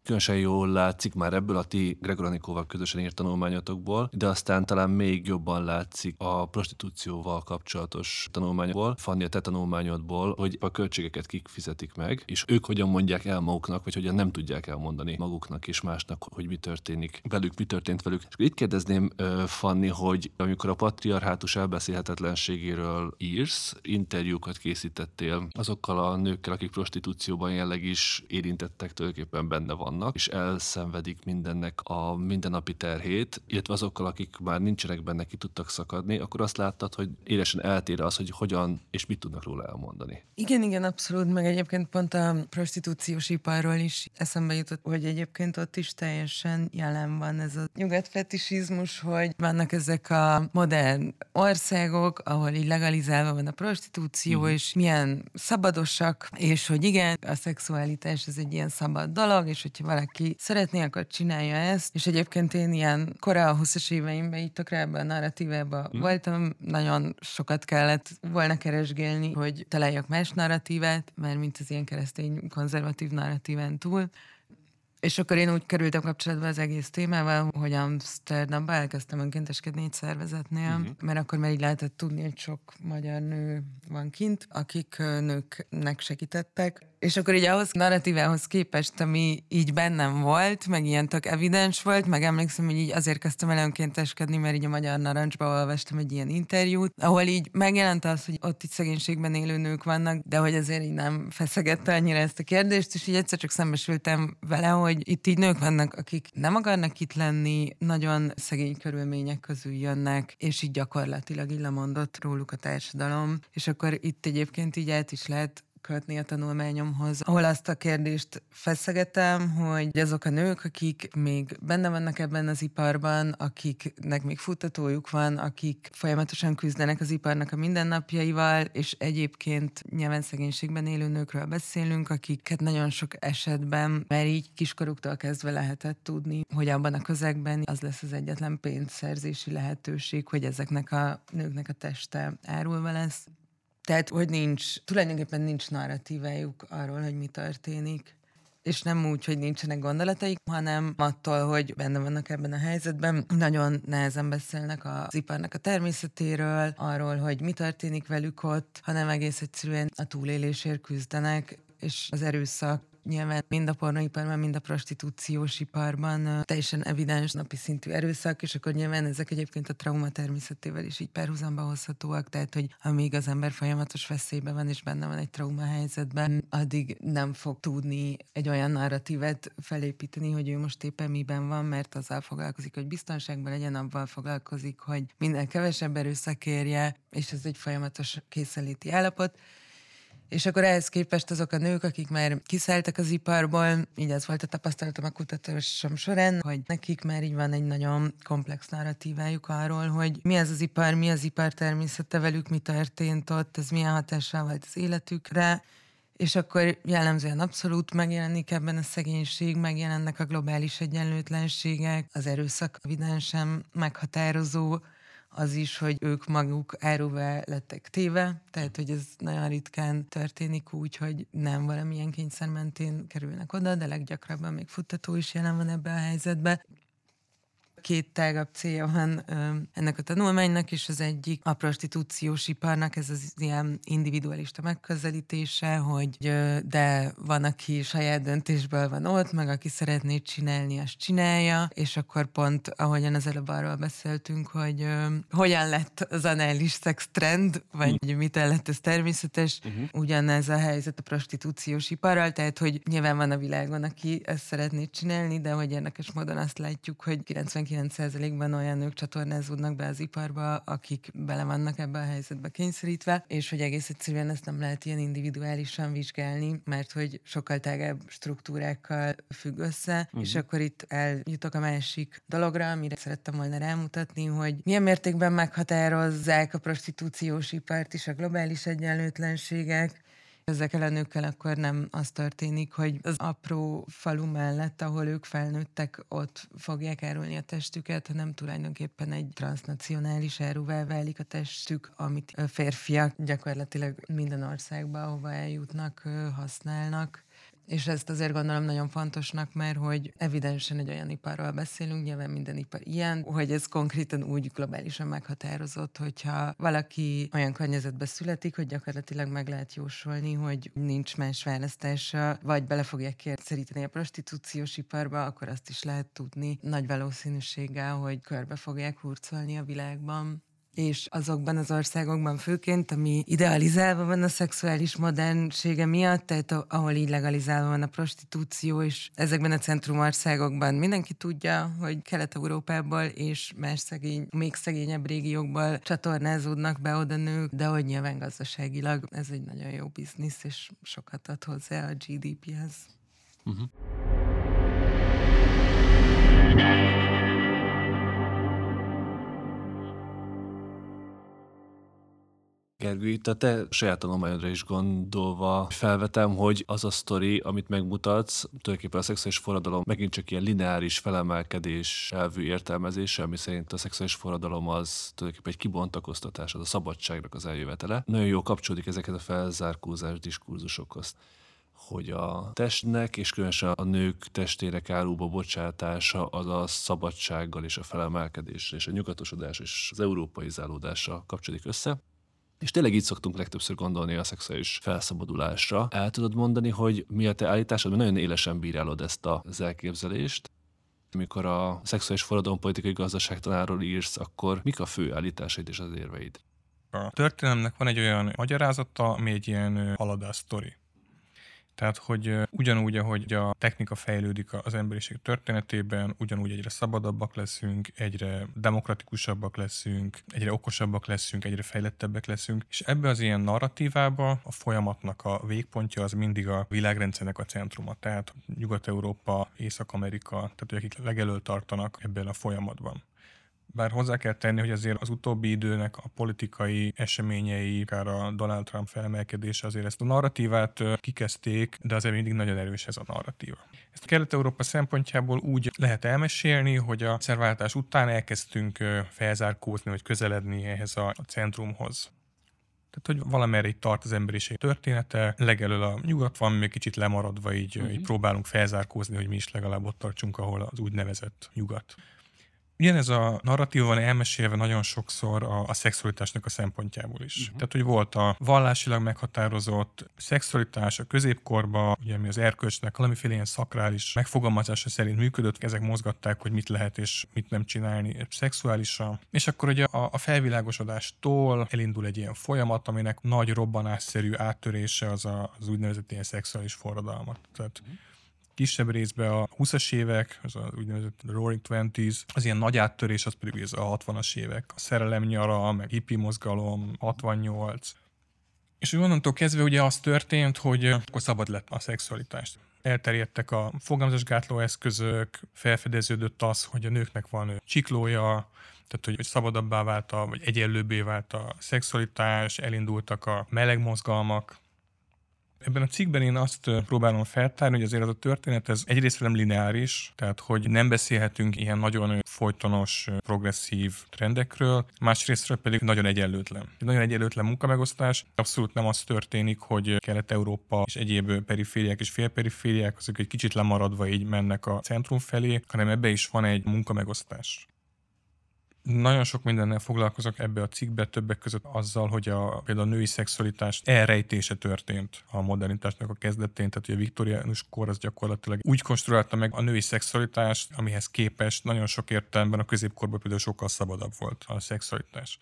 Különösen jól látszik már ebből a ti Gregoranikóval közösen írt tanulmányotokból, de aztán talán még jobban látszik a prostitúcióval kapcsolatos tanulmányból, Fanni, a te tanulmányodból, hogy a költségeket kik fizetik meg, és ők hogyan mondják el maguknak, vagy hogyan nem tudják elmondani maguknak és másnak, hogy mi történik velük, mi történt velük. És itt kérdezném, Fanni, hogy amikor a patriarhátus elbeszélhetetlenségéről írsz, interjúkat készítettél azokkal a nőkkel, akik prostitúcióban jelleg is érintettek, tulajdonképpen benne vannak vannak, és elszenvedik mindennek a mindennapi terhét, illetve azokkal, akik már nincsenek benne, ki tudtak szakadni, akkor azt láttad, hogy élesen eltér az, hogy hogyan és mit tudnak róla elmondani. Igen, igen, abszolút, meg egyébként pont a prostitúciós iparról is eszembe jutott, hogy egyébként ott is teljesen jelen van ez a nyugatfetisizmus, hogy vannak ezek a modern országok, ahol így legalizálva van a prostitúció, mm. és milyen szabadosak, és hogy igen, a szexualitás ez egy ilyen szabad dolog, és hogyha valaki szeretné, akkor csinálja ezt, és egyébként én ilyen korá a 20-as éveimben, így tök ebben a narratívába mm. voltam, nagyon sokat kellett volna keresgélni, hogy találjak más narratívát, mert mint az ilyen keresztény konzervatív narratíván túl, és akkor én úgy kerültem kapcsolatba az egész témával, hogy Amsterdamba elkezdtem önkénteskedni egy szervezetnél, uh-huh. mert akkor már így lehetett tudni, hogy sok magyar nő van kint, akik nőknek segítettek, és akkor így ahhoz narratívához képest, ami így bennem volt, meg ilyen tök evidens volt, meg emlékszem, hogy így azért kezdtem el önkénteskedni, mert így a Magyar Narancsba olvastam egy ilyen interjút, ahol így megjelent az, hogy ott itt szegénységben élő nők vannak, de hogy azért így nem feszegette annyira ezt a kérdést, és így egyszer csak szembesültem vele, hogy itt így nők vannak, akik nem akarnak itt lenni, nagyon szegény körülmények közül jönnek, és így gyakorlatilag így lemondott róluk a társadalom. És akkor itt egyébként így át is lehet kötni a tanulmányomhoz, ahol azt a kérdést feszegetem, hogy azok a nők, akik még benne vannak ebben az iparban, akiknek még futtatójuk van, akik folyamatosan küzdenek az iparnak a mindennapjaival, és egyébként nyilván szegénységben élő nőkről beszélünk, akiket nagyon sok esetben már így kiskoruktól kezdve lehetett tudni, hogy abban a közegben az lesz az egyetlen pénzszerzési lehetőség, hogy ezeknek a nőknek a teste árulva lesz. Tehát, hogy nincs, tulajdonképpen nincs narratívájuk arról, hogy mi történik. És nem úgy, hogy nincsenek gondolataik, hanem attól, hogy benne vannak ebben a helyzetben, nagyon nehezen beszélnek az iparnak a természetéről, arról, hogy mi történik velük ott, hanem egész egyszerűen a túlélésért küzdenek, és az erőszak nyilván mind a pornóiparban, mind a prostitúciós iparban teljesen evidens napi szintű erőszak, és akkor nyilván ezek egyébként a trauma természetével is így párhuzamba hozhatóak, tehát hogy amíg az ember folyamatos veszélyben van, és benne van egy trauma helyzetben, addig nem fog tudni egy olyan narratívet felépíteni, hogy ő most éppen miben van, mert azzal foglalkozik, hogy biztonságban legyen, abban foglalkozik, hogy minden kevesebb erőszak érje, és ez egy folyamatos készeléti állapot. És akkor ehhez képest azok a nők, akik már kiszálltak az iparból, így ez volt a tapasztalatom a kutatásom során, hogy nekik már így van egy nagyon komplex narratívájuk arról, hogy mi ez az ipar, mi az ipar természete velük, mi történt ott, ez milyen hatással volt az életükre, és akkor jellemzően abszolút megjelenik ebben a szegénység, megjelennek a globális egyenlőtlenségek, az erőszak evidensen meghatározó, az is, hogy ők maguk áróvá lettek téve, tehát hogy ez nagyon ritkán történik úgy, hogy nem valamilyen kényszer mentén kerülnek oda, de leggyakrabban még futtató is jelen van ebbe a helyzetbe. Két tágabb célja van ennek a tanulmánynak, és az egyik a prostitúciós iparnak, ez az ilyen individualista megközelítése, hogy de van, aki saját döntésből van ott, meg aki szeretné csinálni, azt csinálja, és akkor pont, ahogyan az előbb arról beszéltünk, hogy hogyan lett az anális szex trend, vagy uh-huh. mit lett ez természetes, uh-huh. ugyanez a helyzet a prostitúciós iparral, tehát hogy nyilván van a világon, aki ezt szeretné csinálni, de hogy érdekes módon azt látjuk, hogy 90 99%-ban olyan nők csatornázódnak be az iparba, akik bele vannak ebbe a helyzetbe kényszerítve, és hogy egész egyszerűen ezt nem lehet ilyen individuálisan vizsgálni, mert hogy sokkal tágabb struktúrákkal függ össze, uh-huh. és akkor itt eljutok a másik dologra, amire szerettem volna rámutatni, hogy milyen mértékben meghatározzák a prostitúciós ipart is a globális egyenlőtlenségek, Ezekkel a nőkkel akkor nem az történik, hogy az apró falu mellett, ahol ők felnőttek, ott fogják árulni a testüket, hanem tulajdonképpen egy transnacionális áruvá válik a testük, amit a férfiak gyakorlatilag minden országban, ahova eljutnak, használnak És ezt azért gondolom nagyon fontosnak, mert hogy evidensen egy olyan iparról beszélünk, nyilván minden ipar ilyen, hogy ez konkrétan úgy globálisan meghatározott, hogyha valaki olyan környezetbe születik, hogy gyakorlatilag meg lehet jósolni, hogy nincs más választása, vagy bele fogják kényszeríteni a prostitúciós iparba, akkor azt is lehet tudni nagy valószínűséggel, hogy körbe fogják hurcolni a világban és azokban az országokban főként, ami idealizálva van a szexuális modernsége miatt, tehát ahol így legalizálva van a prostitúció, és ezekben a centrumországokban mindenki tudja, hogy Kelet-Európából és más szegény, még szegényebb régiókból csatornázódnak be oda nők, de hogy nyilván gazdaságilag ez egy nagyon jó biznisz, és sokat ad hozzá a GDP-hez. Uh-huh. Gergő, itt a te saját tanulmányodra is gondolva felvetem, hogy az a sztori, amit megmutatsz, tulajdonképpen a szexuális forradalom megint csak ilyen lineáris felemelkedés elvű értelmezése, ami szerint a szexuális forradalom az tulajdonképpen egy kibontakoztatás, az a szabadságnak az eljövetele. Nagyon jó kapcsolódik ezeket a felzárkózás diskurzusokhoz hogy a testnek és különösen a nők testének áruba bocsátása az a szabadsággal és a felemelkedés és a nyugatosodás és az európai zálódással kapcsolódik össze. És tényleg így szoktunk legtöbbször gondolni a szexuális felszabadulásra. El tudod mondani, hogy mi a te állításod, mert nagyon élesen bírálod ezt az elképzelést. Amikor a szexuális forradalom politikai gazdaságtanáról írsz, akkor mik a fő állításaid és az érveid? A történelemnek van egy olyan magyarázata, ami egy ilyen haladás sztori. Tehát, hogy ugyanúgy, ahogy a technika fejlődik az emberiség történetében, ugyanúgy egyre szabadabbak leszünk, egyre demokratikusabbak leszünk, egyre okosabbak leszünk, egyre fejlettebbek leszünk, és ebbe az ilyen narratívába a folyamatnak a végpontja az mindig a világrendszernek a centruma. Tehát Nyugat-Európa, Észak-Amerika, tehát akik legelől tartanak ebben a folyamatban. Bár hozzá kell tenni, hogy azért az utóbbi időnek a politikai eseményei, akár a Donald Trump felemelkedése azért ezt a narratívát kikezdték, de azért mindig nagyon erős ez a narratíva. Ezt a Kelet-Európa szempontjából úgy lehet elmesélni, hogy a szerváltás után elkezdtünk felzárkózni, vagy közeledni ehhez a, centrumhoz. Tehát, hogy valamerre itt tart az emberiség története, legelől a nyugat van, még kicsit lemaradva, így, uh-huh. így próbálunk felzárkózni, hogy mi is legalább ott tartsunk, ahol az úgynevezett nyugat. Ugyanez a narratíva van elmesélve nagyon sokszor a, a szexualitásnak a szempontjából is. Uh-huh. Tehát, hogy volt a vallásilag meghatározott szexualitás a középkorban, ugye mi az erkölcsnek valamiféle ilyen szakrális megfogalmazása szerint működött, ezek mozgatták, hogy mit lehet és mit nem csinálni szexuálisan. És akkor ugye a, a felvilágosodástól elindul egy ilyen folyamat, aminek nagy robbanásszerű áttörése az a, az úgynevezett ilyen szexuális forradalmat. Tehát uh-huh kisebb részben a 20-as évek, az a úgynevezett Roaring Twenties, az ilyen nagy áttörés, az pedig ez a 60-as évek. A szerelem nyara, meg hippi mozgalom, 68. És onnantól kezdve ugye az történt, hogy akkor szabad lett a szexualitást. Elterjedtek a fogamzásgátló eszközök, felfedeződött az, hogy a nőknek van csiklója, tehát hogy szabadabbá vált, a, vagy egyenlőbbé vált a szexualitás, elindultak a meleg mozgalmak, Ebben a cikkben én azt próbálom feltárni, hogy azért az a történet ez egyrészt nem lineáris, tehát hogy nem beszélhetünk ilyen nagyon folytonos, progresszív trendekről, másrésztről pedig nagyon egyenlőtlen. Egy nagyon egyenlőtlen munkamegosztás. Abszolút nem az történik, hogy Kelet-Európa és egyéb perifériák és félperifériák, azok egy kicsit lemaradva így mennek a centrum felé, hanem ebbe is van egy munkamegosztás. Nagyon sok mindennel foglalkozok ebbe a cikkbe, többek között azzal, hogy a, például a női szexualitás elrejtése történt a modernitásnak a kezdetén, tehát hogy a viktoriánus kor az gyakorlatilag úgy konstruálta meg a női szexualitást, amihez képest nagyon sok értelemben a középkorban például sokkal szabadabb volt a szexualitás.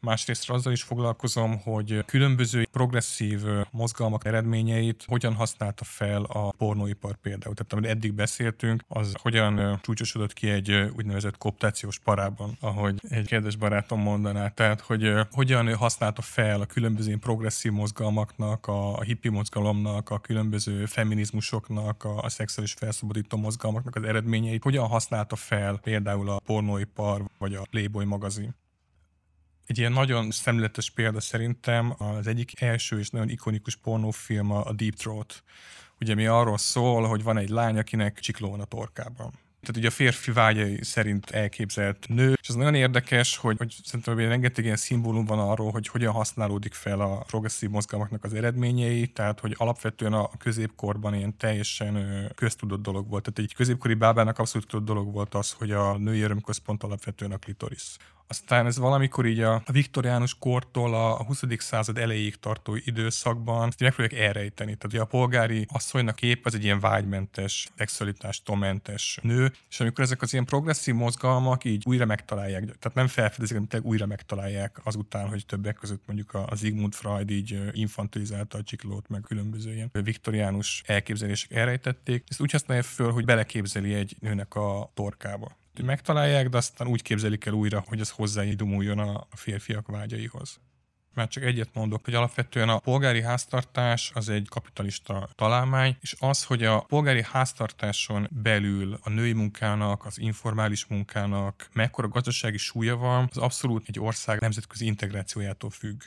Másrészt azzal is foglalkozom, hogy különböző progresszív mozgalmak eredményeit hogyan használta fel a pornóipar például. Tehát amit eddig beszéltünk, az hogyan csúcsosodott ki egy úgynevezett koptációs parában, ahogy egy kedves barátom mondaná. Tehát, hogy hogyan használta fel a különböző progresszív mozgalmaknak, a hippi mozgalomnak, a különböző feminizmusoknak, a, szexuális felszabadító mozgalmaknak az eredményeit, hogyan használta fel például a pornóipar vagy a Playboy magazin. Egy ilyen nagyon szemléletes példa szerintem az egyik első és nagyon ikonikus pornófilm a Deep Throat. Ugye mi arról szól, hogy van egy lány, akinek csikló van a torkában. Tehát ugye a férfi vágyai szerint elképzelt nő, és ez nagyon érdekes, hogy, hogy szerintem hogy rengeteg ilyen szimbólum van arról, hogy hogyan használódik fel a progresszív mozgalmaknak az eredményei, tehát hogy alapvetően a középkorban ilyen teljesen köztudott dolog volt. Tehát egy középkori bábának abszolút tudott dolog volt az, hogy a női örömközpont alapvetően a klitoris. Aztán ez valamikor így a viktoriánus kortól a 20. század elejéig tartó időszakban ezt megpróbálják elrejteni. Tehát ugye a polgári asszonynak kép az egy ilyen vágymentes, szexualitástól mentes nő, és amikor ezek az ilyen progresszív mozgalmak így újra megtalálják, tehát nem felfedezik, hanem újra megtalálják azután, hogy többek között mondjuk a Sigmund Freud így infantilizálta a csiklót, meg különböző ilyen viktoriánus elképzelések elrejtették. Ezt úgy használja föl, hogy beleképzeli egy nőnek a torkába megtalálják, de aztán úgy képzelik el újra, hogy ez hozzáidumuljon a férfiak vágyaihoz. Már csak egyet mondok, hogy alapvetően a polgári háztartás az egy kapitalista találmány, és az, hogy a polgári háztartáson belül a női munkának, az informális munkának mekkora gazdasági súlya van, az abszolút egy ország nemzetközi integrációjától függ.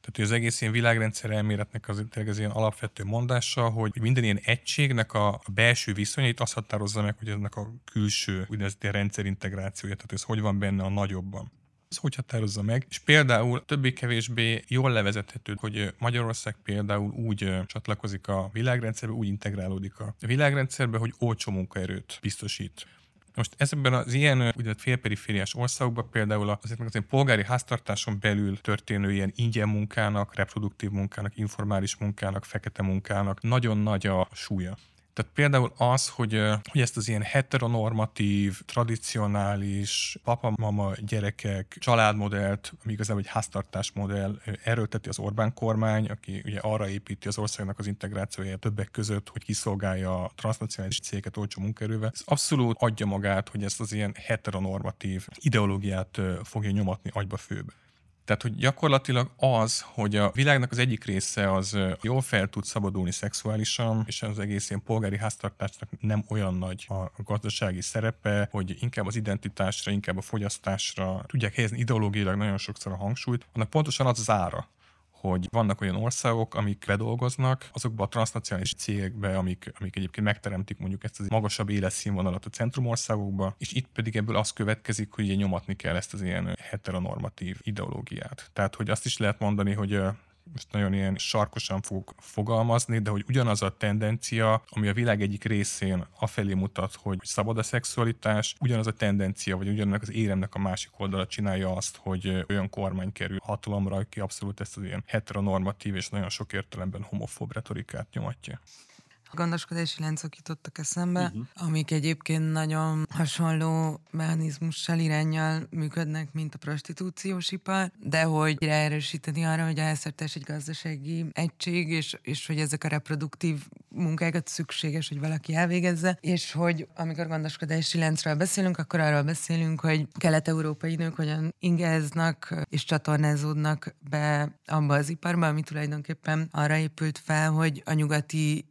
Tehát az egész ilyen világrendszer elméletnek az, az ilyen alapvető mondása, hogy minden ilyen egységnek a, a belső viszonyait azt határozza meg, hogy ennek a külső úgynevezett rendszerintegrációja, tehát ez hogy van benne a nagyobban. Ez hogy határozza meg? És például többé-kevésbé jól levezethető, hogy Magyarország például úgy csatlakozik a világrendszerbe, úgy integrálódik a világrendszerbe, hogy olcsó munkaerőt biztosít. Most ezekben az ilyen úgynevezett félperifériás országokban például azért az polgári háztartáson belül történő ilyen ingyen munkának, reproduktív munkának, informális munkának, fekete munkának nagyon nagy a súlya. Tehát például az, hogy, hogy ezt az ilyen heteronormatív, tradicionális papa-mama gyerekek családmodellt, ami igazából egy háztartásmodell erőlteti az Orbán kormány, aki ugye arra építi az országnak az integrációját többek között, hogy kiszolgálja a transnacionális cégeket olcsó munkerővel. Ez abszolút adja magát, hogy ezt az ilyen heteronormatív ideológiát fogja nyomatni agyba főbe. Tehát, hogy gyakorlatilag az, hogy a világnak az egyik része az jól fel tud szabadulni szexuálisan, és az egész ilyen polgári háztartásnak nem olyan nagy a gazdasági szerepe, hogy inkább az identitásra, inkább a fogyasztásra tudják helyezni ideológiailag nagyon sokszor a hangsúlyt, annak pontosan az az ára, hogy vannak olyan országok, amik bedolgoznak azokba a transnacionális cégekbe, amik, amik egyébként megteremtik mondjuk ezt az magasabb életszínvonalat a centrumországokba, és itt pedig ebből az következik, hogy nyomatni kell ezt az ilyen heteronormatív ideológiát. Tehát, hogy azt is lehet mondani, hogy most nagyon ilyen sarkosan fogok fogalmazni, de hogy ugyanaz a tendencia, ami a világ egyik részén afelé mutat, hogy szabad a szexualitás, ugyanaz a tendencia, vagy ugyanannak az éremnek a másik oldala csinálja azt, hogy olyan kormány kerül hatalomra, aki abszolút ezt az ilyen heteronormatív és nagyon sok értelemben homofób retorikát nyomatja gondoskodási láncok jutottak eszembe, uh-huh. amik egyébként nagyon hasonló mechanizmussal, irányjal működnek, mint a prostitúciós ipar, de hogy ráerősíteni arra, hogy a háztartás egy gazdasági egység, és, és hogy ezek a reproduktív munkákat szükséges, hogy valaki elvégezze, és hogy amikor gondoskodási láncról beszélünk, akkor arról beszélünk, hogy kelet-európai nők hogyan ingáznak és csatornázódnak be abba az iparba, ami tulajdonképpen arra épült fel, hogy a nyugati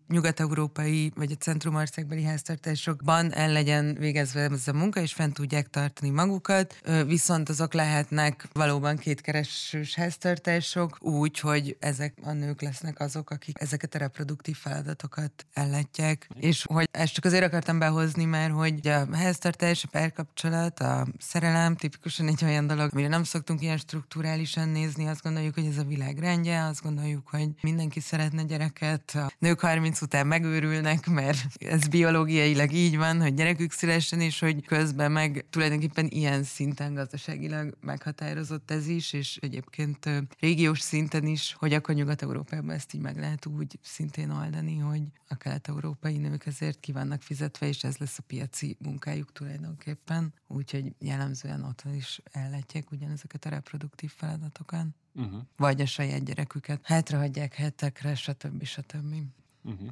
nyugat-európai vagy a centrumországbeli háztartásokban el legyen végezve ez a munka, és fent tudják tartani magukat, viszont azok lehetnek valóban kétkeresős háztartások, úgy, hogy ezek a nők lesznek azok, akik ezeket a reproduktív feladatokat ellátják. És hogy ezt csak azért akartam behozni, mert hogy a háztartás, a párkapcsolat, a szerelem tipikusan egy olyan dolog, amire nem szoktunk ilyen strukturálisan nézni, azt gondoljuk, hogy ez a világ rendje, azt gondoljuk, hogy mindenki szeretne gyereket, a nők 30 30 után megőrülnek, mert ez biológiailag így van, hogy gyerekük szülessen, és hogy közben meg tulajdonképpen ilyen szinten gazdaságilag meghatározott ez is, és egyébként régiós szinten is, hogy akkor Nyugat-Európában ezt így meg lehet úgy szintén oldani, hogy a kelet-európai nők ezért ki vannak fizetve, és ez lesz a piaci munkájuk tulajdonképpen. Úgyhogy jellemzően otthon is elletjek ugyanezeket a reproduktív feladatokat. Uh-huh. Vagy a saját gyereküket hátrahagyják hetekre, stb. stb. Uh-huh.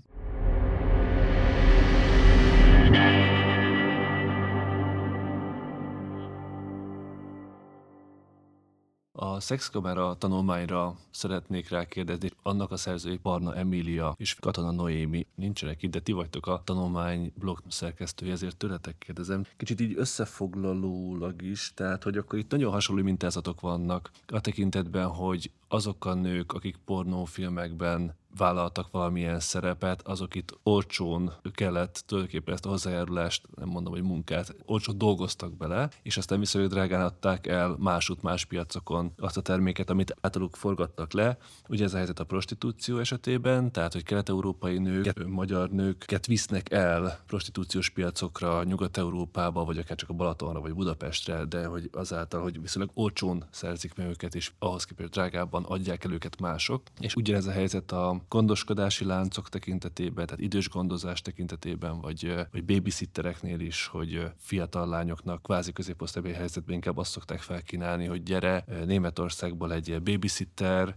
A szexkamera tanulmányra szeretnék rákérdezni. Annak a szerzői Barna Emília és Katona Noémi nincsenek itt, de ti vagytok a tanulmány blog szerkesztője, ezért tőletek kérdezem. Kicsit így összefoglalólag is, tehát hogy akkor itt nagyon hasonló mintázatok vannak a tekintetben, hogy azok a nők, akik pornófilmekben vállaltak valamilyen szerepet, azok itt olcsón kellett tulajdonképpen ezt a hozzájárulást, nem mondom, hogy munkát, olcsón dolgoztak bele, és aztán viszonylag drágán adták el másút más piacokon azt a terméket, amit általuk forgattak le. Ugye ez a helyzet a prostitúció esetében, tehát hogy kelet-európai nők, magyar nőket visznek el prostitúciós piacokra, Nyugat-Európába, vagy akár csak a Balatonra, vagy Budapestre, de hogy azáltal, hogy viszonylag olcsón szerzik meg őket, és ahhoz képest drágábban adják el őket mások. És ugyanez a helyzet a gondoskodási láncok tekintetében, tehát idős gondozás tekintetében, vagy, vagy babysittereknél is, hogy fiatal lányoknak kvázi középosztályi helyzetben inkább azt szokták felkínálni, hogy gyere Németországból egy babysitter,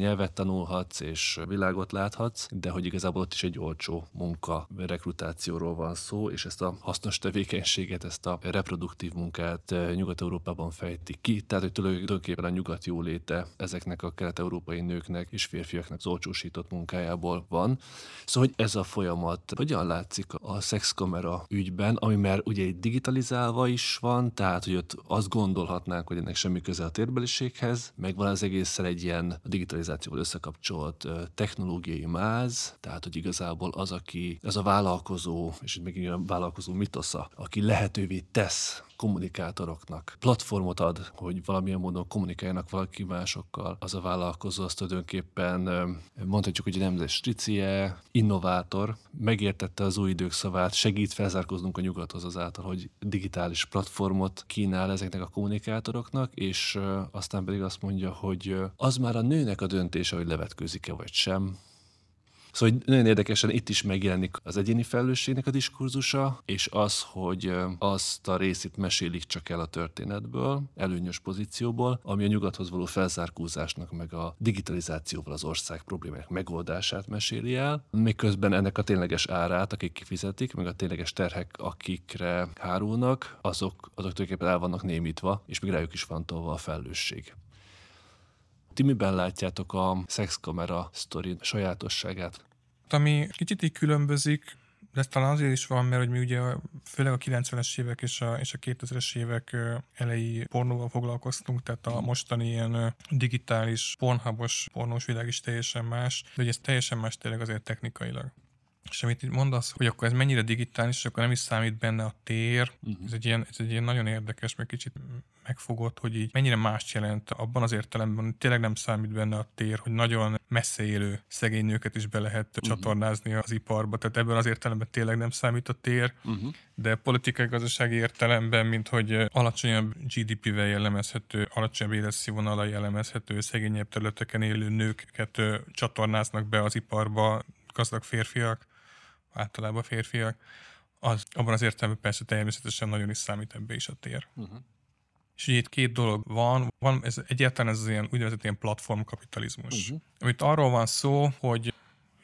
nyelvet tanulhatsz és világot láthatsz, de hogy igazából ott is egy olcsó munka rekrutációról van szó, és ezt a hasznos tevékenységet, ezt a reproduktív munkát eh, Nyugat-Európában fejtik ki, tehát hogy tulajdonképpen a nyugat jóléte ezeknek a kelet-európai nőknek és férfiaknak az olcsósított munkájából van. Szóval, hogy ez a folyamat hogyan látszik a szexkamera ügyben, ami már ugye egy digitalizálva is van, tehát hogy ott azt gondolhatnánk, hogy ennek semmi köze a térbeliséghez, meg van az egészen egy ilyen digitalizáció digitalizációval összekapcsolt technológiai máz, tehát hogy igazából az, aki, ez a vállalkozó, és itt megint a vállalkozó mitosza, aki lehetővé tesz kommunikátoroknak platformot ad, hogy valamilyen módon kommunikáljanak valaki másokkal, az a vállalkozó az tulajdonképpen mondhatjuk, hogy nem stricie, innovátor, megértette az új idők szavát, segít felzárkoznunk a nyugathoz azáltal, hogy digitális platformot kínál ezeknek a kommunikátoroknak, és aztán pedig azt mondja, hogy az már a nőnek a döntése, hogy levetkőzik-e vagy sem, Szóval nagyon érdekesen itt is megjelenik az egyéni felelősségnek a diskurzusa, és az, hogy azt a részét mesélik csak el a történetből, előnyös pozícióból, ami a nyugathoz való felzárkózásnak, meg a digitalizációval az ország problémák megoldását meséli el, miközben ennek a tényleges árát, akik kifizetik, meg a tényleges terhek, akikre hárulnak, azok, azok tulajdonképpen el vannak némítva, és még rájuk is van tolva a felelősség. Ti miben látjátok a szexkamera sztori sajátosságát? Ami kicsit így különbözik, de ez talán azért is van, mert hogy mi ugye főleg a 90-es évek és a, és a 2000-es évek elejé pornóval foglalkoztunk, tehát a mostani ilyen digitális, pornhubos pornós világ is teljesen más, de ugye ez teljesen más tényleg azért technikailag. És amit mondasz, hogy akkor ez mennyire digitális, akkor nem is számít benne a tér. Uh-huh. Ez, egy ilyen, ez egy ilyen nagyon érdekes, mert kicsit megfogott, hogy így mennyire más jelent abban az értelemben, hogy tényleg nem számít benne a tér, hogy nagyon messze élő szegény nőket is be lehet uh-huh. csatornázni az iparba. Tehát ebben az értelemben tényleg nem számít a tér, uh-huh. de politikai gazdasági értelemben, mint hogy alacsonyabb GDP-vel jellemezhető, alacsonyabb életszínvonalal jellemezhető, szegényebb területeken élő nőket csatornáznak be az iparba, gazdag férfiak, általában férfiak, az, abban az értelemben persze természetesen nagyon is számít ebbe is a tér. Uh-huh. És ugye itt két dolog van. Van ez egyáltalán ez az ilyen úgynevezett ilyen platformkapitalizmus. Uh-huh. Amit arról van szó, hogy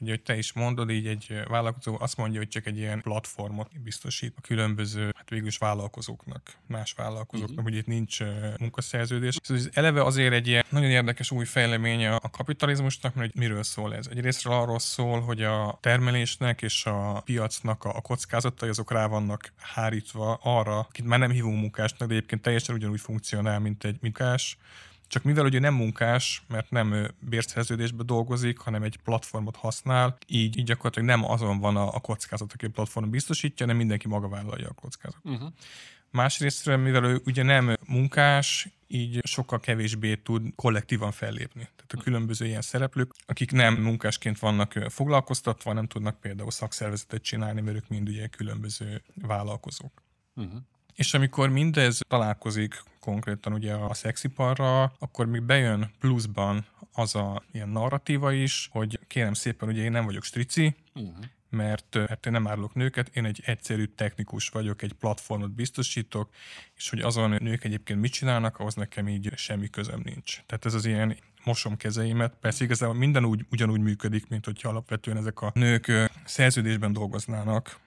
ugye, hogy te is mondod, így egy vállalkozó azt mondja, hogy csak egy ilyen platformot biztosít a különböző, hát végül is vállalkozóknak, más vállalkozóknak, uh-huh. hogy itt nincs munkaszerződés. Szóval ez eleve azért egy ilyen nagyon érdekes új fejleménye a kapitalizmusnak, mert hogy miről szól ez. Egyrésztről arról szól, hogy a termelésnek és a piacnak a kockázatai azok rá vannak hárítva arra, akit már nem hívunk munkásnak, de egyébként teljesen ugyanúgy funkcionál, mint egy munkás, csak mivel ugye nem munkás, mert nem bérszerződésbe dolgozik, hanem egy platformot használ, így, így gyakorlatilag nem azon van a, a kockázat, aki a platformon biztosítja, hanem mindenki maga vállalja a kockázatot. Uh-huh. Másrészt, mivel ő ugye nem munkás, így sokkal kevésbé tud kollektívan fellépni. Tehát a különböző ilyen szereplők, akik nem munkásként vannak foglalkoztatva, nem tudnak például szakszervezetet csinálni, mert ők mind ugye különböző vállalkozók. Uh-huh. És amikor mindez találkozik konkrétan ugye a szexiparra, akkor még bejön pluszban az a ilyen narratíva is, hogy kérem szépen, ugye én nem vagyok strici, uh-huh mert hát én nem árulok nőket, én egy egyszerű technikus vagyok, egy platformot biztosítok, és hogy azon nők egyébként mit csinálnak, ahhoz nekem így semmi közöm nincs. Tehát ez az ilyen mosom kezeimet. Persze igazából minden úgy, ugyanúgy működik, mint hogyha alapvetően ezek a nők szerződésben dolgoznának,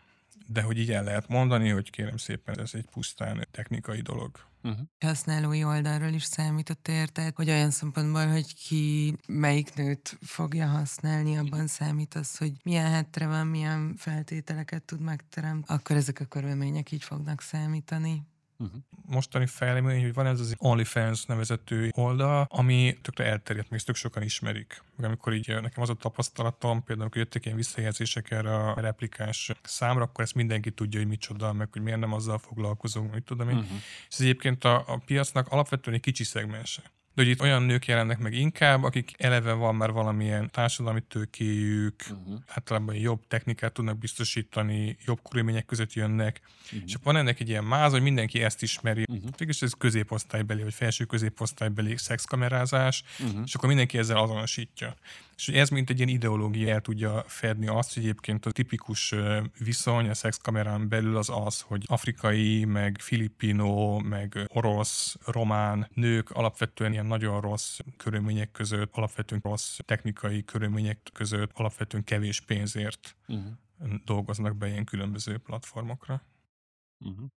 de hogy így el lehet mondani, hogy kérem szépen, ez egy pusztán technikai dolog. Uh-huh. Használói oldalról is számított érted, hogy olyan szempontból, hogy ki melyik nőt fogja használni, abban számít az, hogy milyen hettre van, milyen feltételeket tud megteremteni, akkor ezek a körülmények így fognak számítani. Uh-huh. Mostani fejlemény, hogy van ez az OnlyFans nevezető oldal, ami tökre elterjedt, még tök sokan ismerik. Meg amikor így nekem az a tapasztalatom, például, hogy jöttek ilyen visszajelzések erre a replikás számra, akkor ezt mindenki tudja, hogy micsoda, meg hogy miért nem azzal foglalkozunk, mit tudom én. Uh-huh. És ez egyébként a, a piacnak alapvetően egy kicsi szegmense. De hogy itt olyan nők jelennek meg inkább, akik eleve van már valamilyen társadalmi tőkéjük, uh-huh. általában jobb technikát tudnak biztosítani, jobb körülmények között jönnek, uh-huh. és akkor van ennek egy ilyen máz, hogy mindenki ezt ismeri. Uh-huh. Végülis ez középosztálybeli, vagy felső középosztálybeli szexkamerázás, uh-huh. és akkor mindenki ezzel azonosítja. És ez mint egy ilyen ideológia el tudja fedni azt, hogy egyébként a tipikus viszony a szexkamerán belül az az, hogy afrikai, meg filipino, meg orosz, román nők alapvetően ilyen nagyon rossz körülmények között, alapvetően rossz technikai körülmények között, alapvetően kevés pénzért uh-huh. dolgoznak be ilyen különböző platformokra. Uh-huh.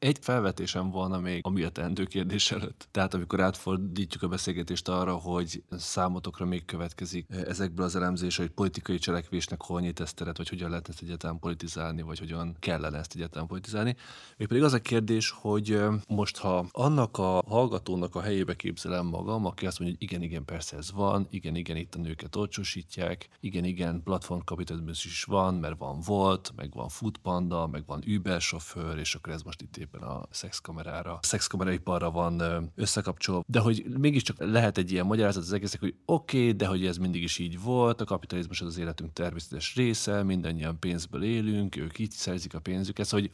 Egy felvetésem volna még ami a teendő kérdés előtt. Tehát amikor átfordítjuk a beszélgetést arra, hogy számotokra még következik ezekből az elemzés, hogy politikai cselekvésnek hol nyit ezt teret, vagy hogyan lehet ezt egyáltalán politizálni, vagy hogyan kellene ezt egyáltalán politizálni. Még pedig az a kérdés, hogy most ha annak a hallgatónak a helyébe képzelem magam, aki azt mondja, hogy igen, igen, persze ez van, igen, igen, itt a nőket olcsósítják, igen, igen, platformkapitalizmus is van, mert van volt, meg van Foodpanda, meg van Uber sofőr, és akkor ez most itt éppen a szexkamerára, a szexkameraiparra van összekapcsolva, de hogy mégiscsak lehet egy ilyen magyarázat az egésznek, hogy oké, okay, de hogy ez mindig is így volt, a kapitalizmus az az életünk természetes része, mindannyian pénzből élünk, ők így szerzik a pénzüket, hogy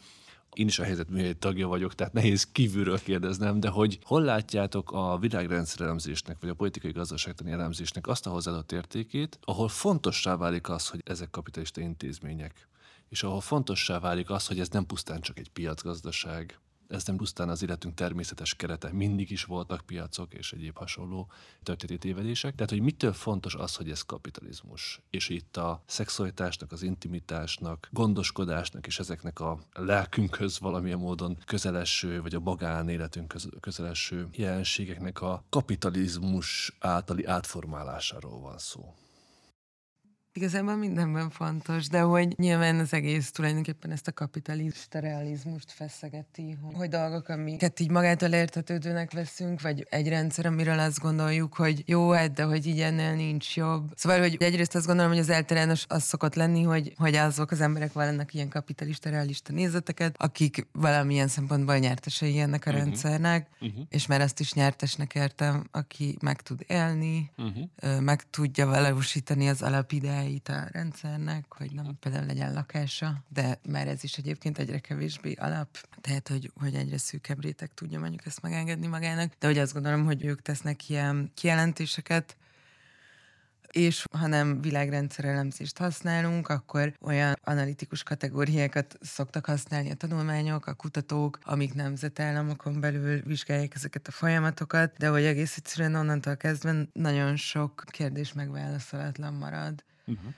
én is a helyzet egy tagja vagyok, tehát nehéz kívülről kérdeznem, de hogy hol látjátok a világrendszer elemzésnek, vagy a politikai gazdaságtani elemzésnek azt a hozzáadott értékét, ahol fontossá válik az, hogy ezek kapitalista intézmények, és ahol fontossá válik az, hogy ez nem pusztán csak egy piacgazdaság, ez nem pusztán az életünk természetes kerete, mindig is voltak piacok és egyéb hasonló történeti tévedések. Tehát, hogy mitől fontos az, hogy ez kapitalizmus. És itt a szexualitásnak, az intimitásnak, gondoskodásnak és ezeknek a lelkünkhöz valamilyen módon közeleső, vagy a magánéletünk közeleső jelenségeknek a kapitalizmus általi átformálásáról van szó. Igazából mindenben fontos, de hogy nyilván az egész tulajdonképpen ezt a kapitalista realizmust feszegeti, hogy dolgok, amiket így magától értetődőnek veszünk, vagy egy rendszer, amiről azt gondoljuk, hogy jó, hát, de hogy így ennél nincs jobb. Szóval, hogy egyrészt azt gondolom, hogy az elterenos az szokott lenni, hogy, hogy azok az emberek vallanak ilyen kapitalista, realista nézeteket, akik valamilyen szempontból nyertesei ennek a uh-huh. rendszernek, uh-huh. és már azt is nyertesnek értem, aki meg tud élni, uh-huh. meg tudja valósítani az alapideáit, előnyeit a rendszernek, hogy nem például legyen lakása, de már ez is egyébként egyre kevésbé alap, tehát hogy, hogy egyre szűkebb réteg tudja mondjuk ezt megengedni magának, de hogy azt gondolom, hogy ők tesznek ilyen kijelentéseket, és ha nem világrendszer elemzést használunk, akkor olyan analitikus kategóriákat szoktak használni a tanulmányok, a kutatók, amik nemzetállamokon belül vizsgálják ezeket a folyamatokat, de hogy egész egyszerűen onnantól kezdve nagyon sok kérdés megválaszolatlan marad. Uh-huh.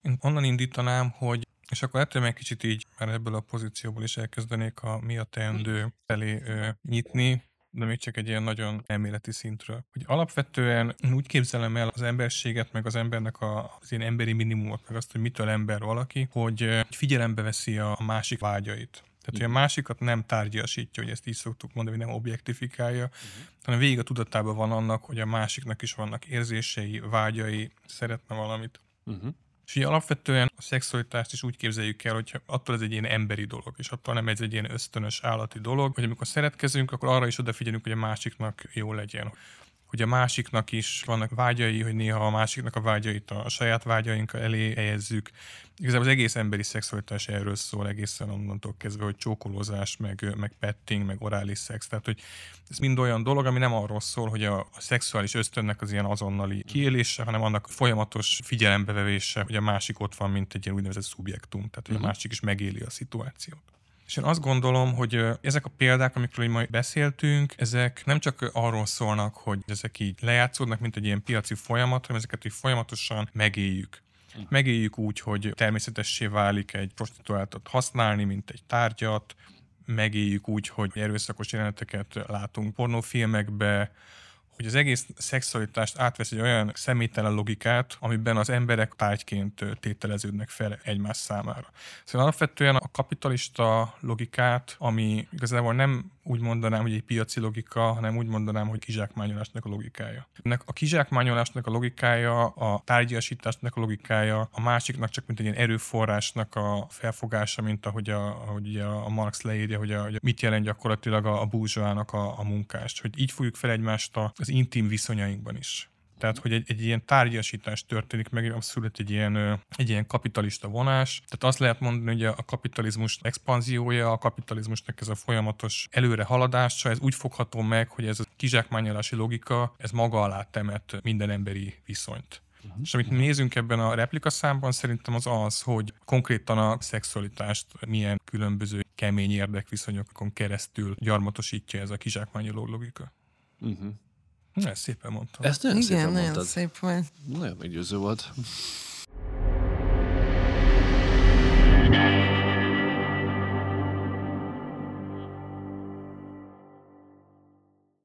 Én onnan indítanám, hogy és akkor ettől meg kicsit így már ebből a pozícióból is elkezdenék a mi a teendő felé ö, nyitni, de még csak egy ilyen nagyon elméleti szintről. Hogy alapvetően úgy képzelem el az emberséget, meg az embernek a, az ilyen emberi minimumot, meg azt, hogy mitől ember valaki, hogy figyelembe veszi a másik vágyait. Tehát, hogy a másikat nem tárgyasítja, hogy ezt így szoktuk mondani, hogy nem objektifikálja, uh-huh. hanem végig a tudatában van annak, hogy a másiknak is vannak érzései, vágyai, szeretne valamit. Uh-huh. És így alapvetően a szexualitást is úgy képzeljük el, hogy attól ez egy ilyen emberi dolog, és attól nem ez egy ilyen ösztönös állati dolog, hogy amikor szeretkezünk, akkor arra is odafigyelünk, hogy a másiknak jó legyen hogy a másiknak is vannak vágyai, hogy néha a másiknak a vágyait a saját vágyaink elé helyezzük. Igazából az egész emberi szexualitás erről szól egészen onnantól kezdve, hogy csókolózás, meg, meg petting, meg orális szex. Tehát, hogy ez mind olyan dolog, ami nem arról szól, hogy a, a szexuális ösztönnek az ilyen azonnali kiélése, hanem annak folyamatos figyelembevevése, hogy a másik ott van, mint egy ilyen úgynevezett szubjektum. Tehát, hogy a mhm. másik is megéli a szituációt. És én azt gondolom, hogy ezek a példák, amikről majd beszéltünk, ezek nem csak arról szólnak, hogy ezek így lejátszódnak, mint egy ilyen piaci folyamat, hanem ezeket így folyamatosan megéljük. Megéljük úgy, hogy természetessé válik egy prostituáltat használni, mint egy tárgyat, megéljük úgy, hogy erőszakos jeleneteket látunk pornófilmekbe, hogy az egész szexualitást átvesz egy olyan személytelen logikát, amiben az emberek tárgyként tételeződnek fel egymás számára. Szóval alapvetően a kapitalista logikát, ami igazából nem úgy mondanám, hogy egy piaci logika, hanem úgy mondanám, hogy kizsákmányolásnak a logikája. Ennek a kizsákmányolásnak a logikája, a tárgyasításnak a logikája, a másiknak csak mint egy ilyen erőforrásnak a felfogása, mint ahogy a, ahogy a Marx leírja, hogy, a, hogy mit jelent gyakorlatilag a, a burzsóának a, a munkást. Hogy így fogjuk fel egymást az intim viszonyainkban is. Tehát, hogy egy, egy ilyen tárgyasítás történik meg, abszolút egy ilyen, egy ilyen kapitalista vonás. Tehát azt lehet mondani, hogy a kapitalizmus expanziója, a kapitalizmusnak ez a folyamatos előre haladása, ez úgy fogható meg, hogy ez a kizsákmányolási logika, ez maga alá temet minden emberi viszonyt. Uh-huh. És amit nézünk ebben a replika számban, szerintem az az, hogy konkrétan a szexualitást milyen különböző kemény érdekviszonyokon keresztül gyarmatosítja ez a kizsákmányoló logika. Uh-huh. Na, ezt szépen mondtam. Ezt nagyon Igen, szépen nagyon mondtad. szép volt. Nagyon meggyőző volt.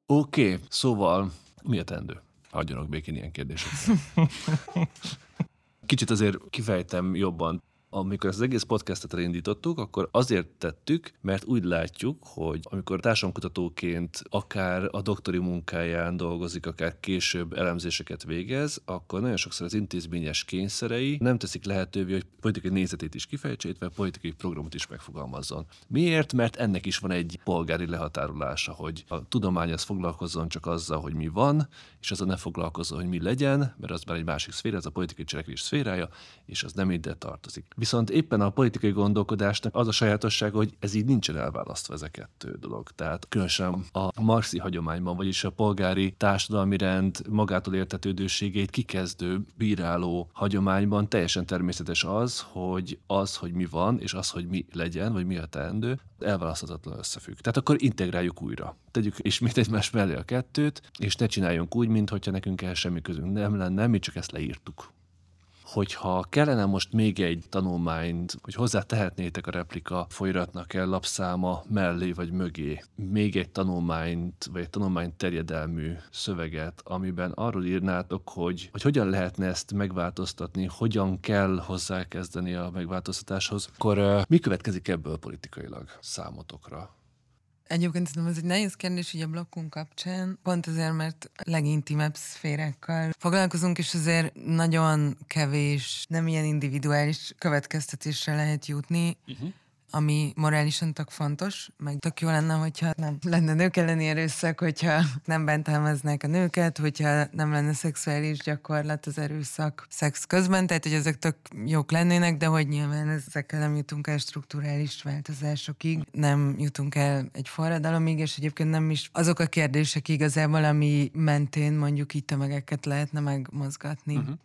Oké, okay, szóval mi a tendő? Hagyjanak békén ilyen kérdések. Kicsit azért kifejtem jobban amikor ezt az egész podcastet elindítottuk, akkor azért tettük, mert úgy látjuk, hogy amikor társadalomkutatóként akár a doktori munkáján dolgozik, akár később elemzéseket végez, akkor nagyon sokszor az intézményes kényszerei nem teszik lehetővé, hogy politikai nézetét is kifejtse, illetve politikai programot is megfogalmazzon. Miért? Mert ennek is van egy polgári lehatárolása, hogy a tudomány az foglalkozzon csak azzal, hogy mi van, és azzal ne foglalkozzon, hogy mi legyen, mert az már egy másik szféra, ez a politikai cselekvés szférája, és az nem ide tartozik. Viszont éppen a politikai gondolkodásnak az a sajátossága, hogy ez így nincsen elválasztva ez a kettő dolog. Tehát különösen a marxi hagyományban, vagyis a polgári társadalmi rend magától értetődőségét kikezdő, bíráló hagyományban teljesen természetes az, hogy az, hogy mi van, és az, hogy mi legyen, vagy mi a teendő, elválaszthatatlan összefügg. Tehát akkor integráljuk újra. Tegyük ismét egymás mellé a kettőt, és ne csináljunk úgy, mintha nekünk ehhez semmi közünk nem lenne, mi csak ezt leírtuk hogyha kellene most még egy tanulmányt, hogy hozzá tehetnétek a replika folyratnak el lapszáma mellé vagy mögé, még egy tanulmányt, vagy egy tanulmány terjedelmű szöveget, amiben arról írnátok, hogy, hogy hogyan lehetne ezt megváltoztatni, hogyan kell hozzákezdeni a megváltoztatáshoz, akkor mi következik ebből politikailag számotokra? Egyébként szerintem ez egy nehéz kérdés így a blokkunk kapcsán, pont azért, mert legintimebb szférákkal foglalkozunk, és azért nagyon kevés, nem ilyen individuális következtetésre lehet jutni. Uh-huh ami morálisan tök fontos, meg tök jó lenne, hogyha nem lenne nők elleni erőszak, hogyha nem bántalmaznák a nőket, hogyha nem lenne szexuális gyakorlat az erőszak szex közben, tehát hogy ezek tök jók lennének, de hogy nyilván ezekkel nem jutunk el strukturális változásokig, nem jutunk el egy forradalomig, és egyébként nem is azok a kérdések igazából, ami mentén mondjuk itt tömegeket lehetne megmozgatni. Uh-huh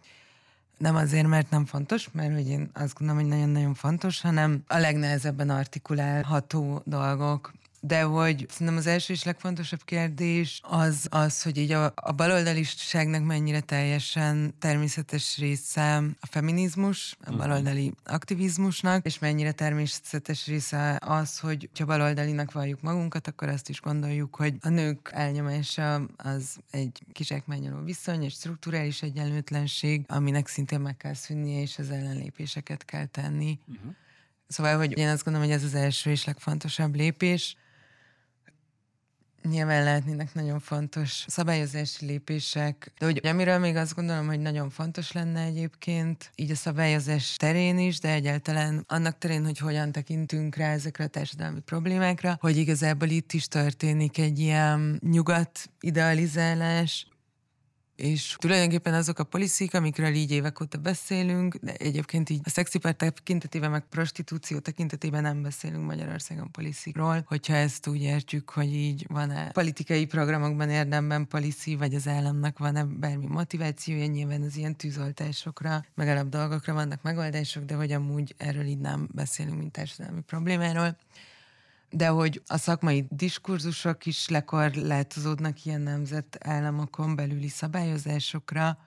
nem azért, mert nem fontos, mert hogy én azt gondolom, hogy nagyon-nagyon fontos, hanem a legnehezebben artikulálható dolgok, de hogy szerintem az első és legfontosabb kérdés az az, hogy így a, a baloldaliságnak mennyire teljesen természetes része a feminizmus, a mhm. baloldali aktivizmusnak, és mennyire természetes része az, hogy ha baloldalinak valljuk magunkat, akkor azt is gondoljuk, hogy a nők elnyomása az egy kizsákmányoló viszony, és strukturális egyenlőtlenség, aminek szintén meg kell szűnnie, és az ellenlépéseket kell tenni. Uh-huh. Szóval, hogy én azt gondolom, hogy ez az első és legfontosabb lépés. Nyilván lehetnének nagyon fontos szabályozási lépések, de hogy amiről még azt gondolom, hogy nagyon fontos lenne egyébként, így a szabályozás terén is, de egyáltalán annak terén, hogy hogyan tekintünk rá ezekre a társadalmi problémákra, hogy igazából itt is történik egy ilyen nyugat idealizálás, és tulajdonképpen azok a policy amikről így évek óta beszélünk, de egyébként így a szexipár tekintetében, meg prostitúció tekintetében nem beszélünk Magyarországon policykról, hogyha ezt úgy értjük, hogy így van-e politikai programokban érdemben policy, vagy az államnak van-e bármi motivációja, nyilván az ilyen tűzoltásokra, meg dolgokra vannak megoldások, de hogy amúgy erről így nem beszélünk, mint társadalmi problémáról de hogy a szakmai diskurzusok is lekorlátozódnak ilyen nemzetállamokon belüli szabályozásokra,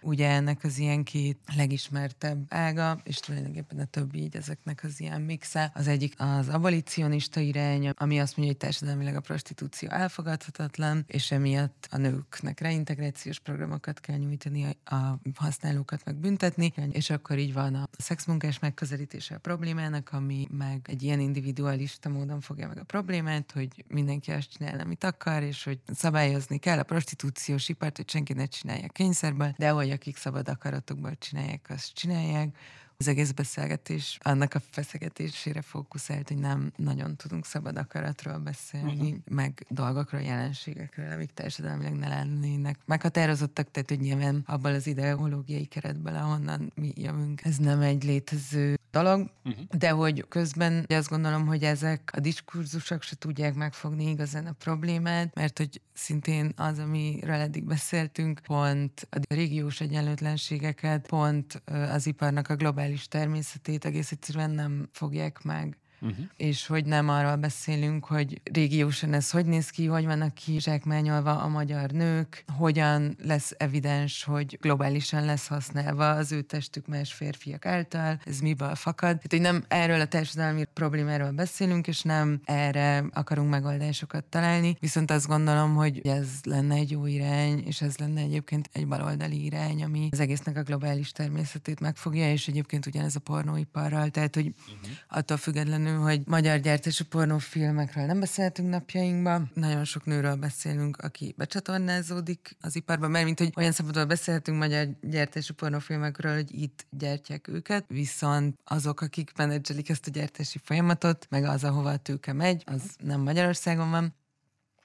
ugye ennek az ilyen két legismertebb ága, és tulajdonképpen a többi így ezeknek az ilyen mixe. Az egyik az abolicionista irány, ami azt mondja, hogy társadalmilag a prostitúció elfogadhatatlan, és emiatt a nőknek reintegrációs programokat kell nyújtani, a használókat meg büntetni, és akkor így van a szexmunkás megközelítése a problémának, ami meg egy ilyen individualista módon fogja meg a problémát, hogy mindenki azt csinál, amit akar, és hogy szabályozni kell a prostitúciós ipart, hogy senki ne csinálja kényszerből, de hogy akik szabad akaratokból csinálják, azt csinálják, az egész beszélgetés annak a feszegetésére fókuszált, hogy nem nagyon tudunk szabad akaratról beszélni, uh-huh. meg dolgokról, jelenségekről, amik társadalmilag ne lennének meghatározottak, tehát hogy nyilván abban az ideológiai keretben, ahonnan mi jövünk, ez nem egy létező dolog, uh-huh. de hogy közben azt gondolom, hogy ezek a diskurzusok se tudják megfogni igazán a problémát, mert hogy szintén az, amiről eddig beszéltünk, pont a régiós egyenlőtlenségeket, pont az iparnak a globális természetét egész egyszerűen nem fogják meg Uh-huh. És hogy nem arról beszélünk, hogy régiósan ez hogy néz ki, hogy vannak ki zsákmányolva a magyar nők, hogyan lesz evidens, hogy globálisan lesz használva az ő testük más férfiak által, ez miből fakad. Tehát, hogy nem erről a társadalmi problémáról beszélünk, és nem erre akarunk megoldásokat találni, viszont azt gondolom, hogy ez lenne egy jó irány, és ez lenne egyébként egy baloldali irány, ami az egésznek a globális természetét megfogja, és egyébként ugyanez a pornóiparral, tehát hogy uh-huh. attól függetlenül valószínű, hogy magyar gyártású pornófilmekről nem beszéltünk napjainkban. Nagyon sok nőről beszélünk, aki becsatornázódik az iparban, mert mint hogy olyan szempontból beszélhetünk magyar gyártású pornófilmekről, hogy itt gyártják őket, viszont azok, akik menedzselik ezt a gyártási folyamatot, meg az, ahova a tőke megy, az nem Magyarországon van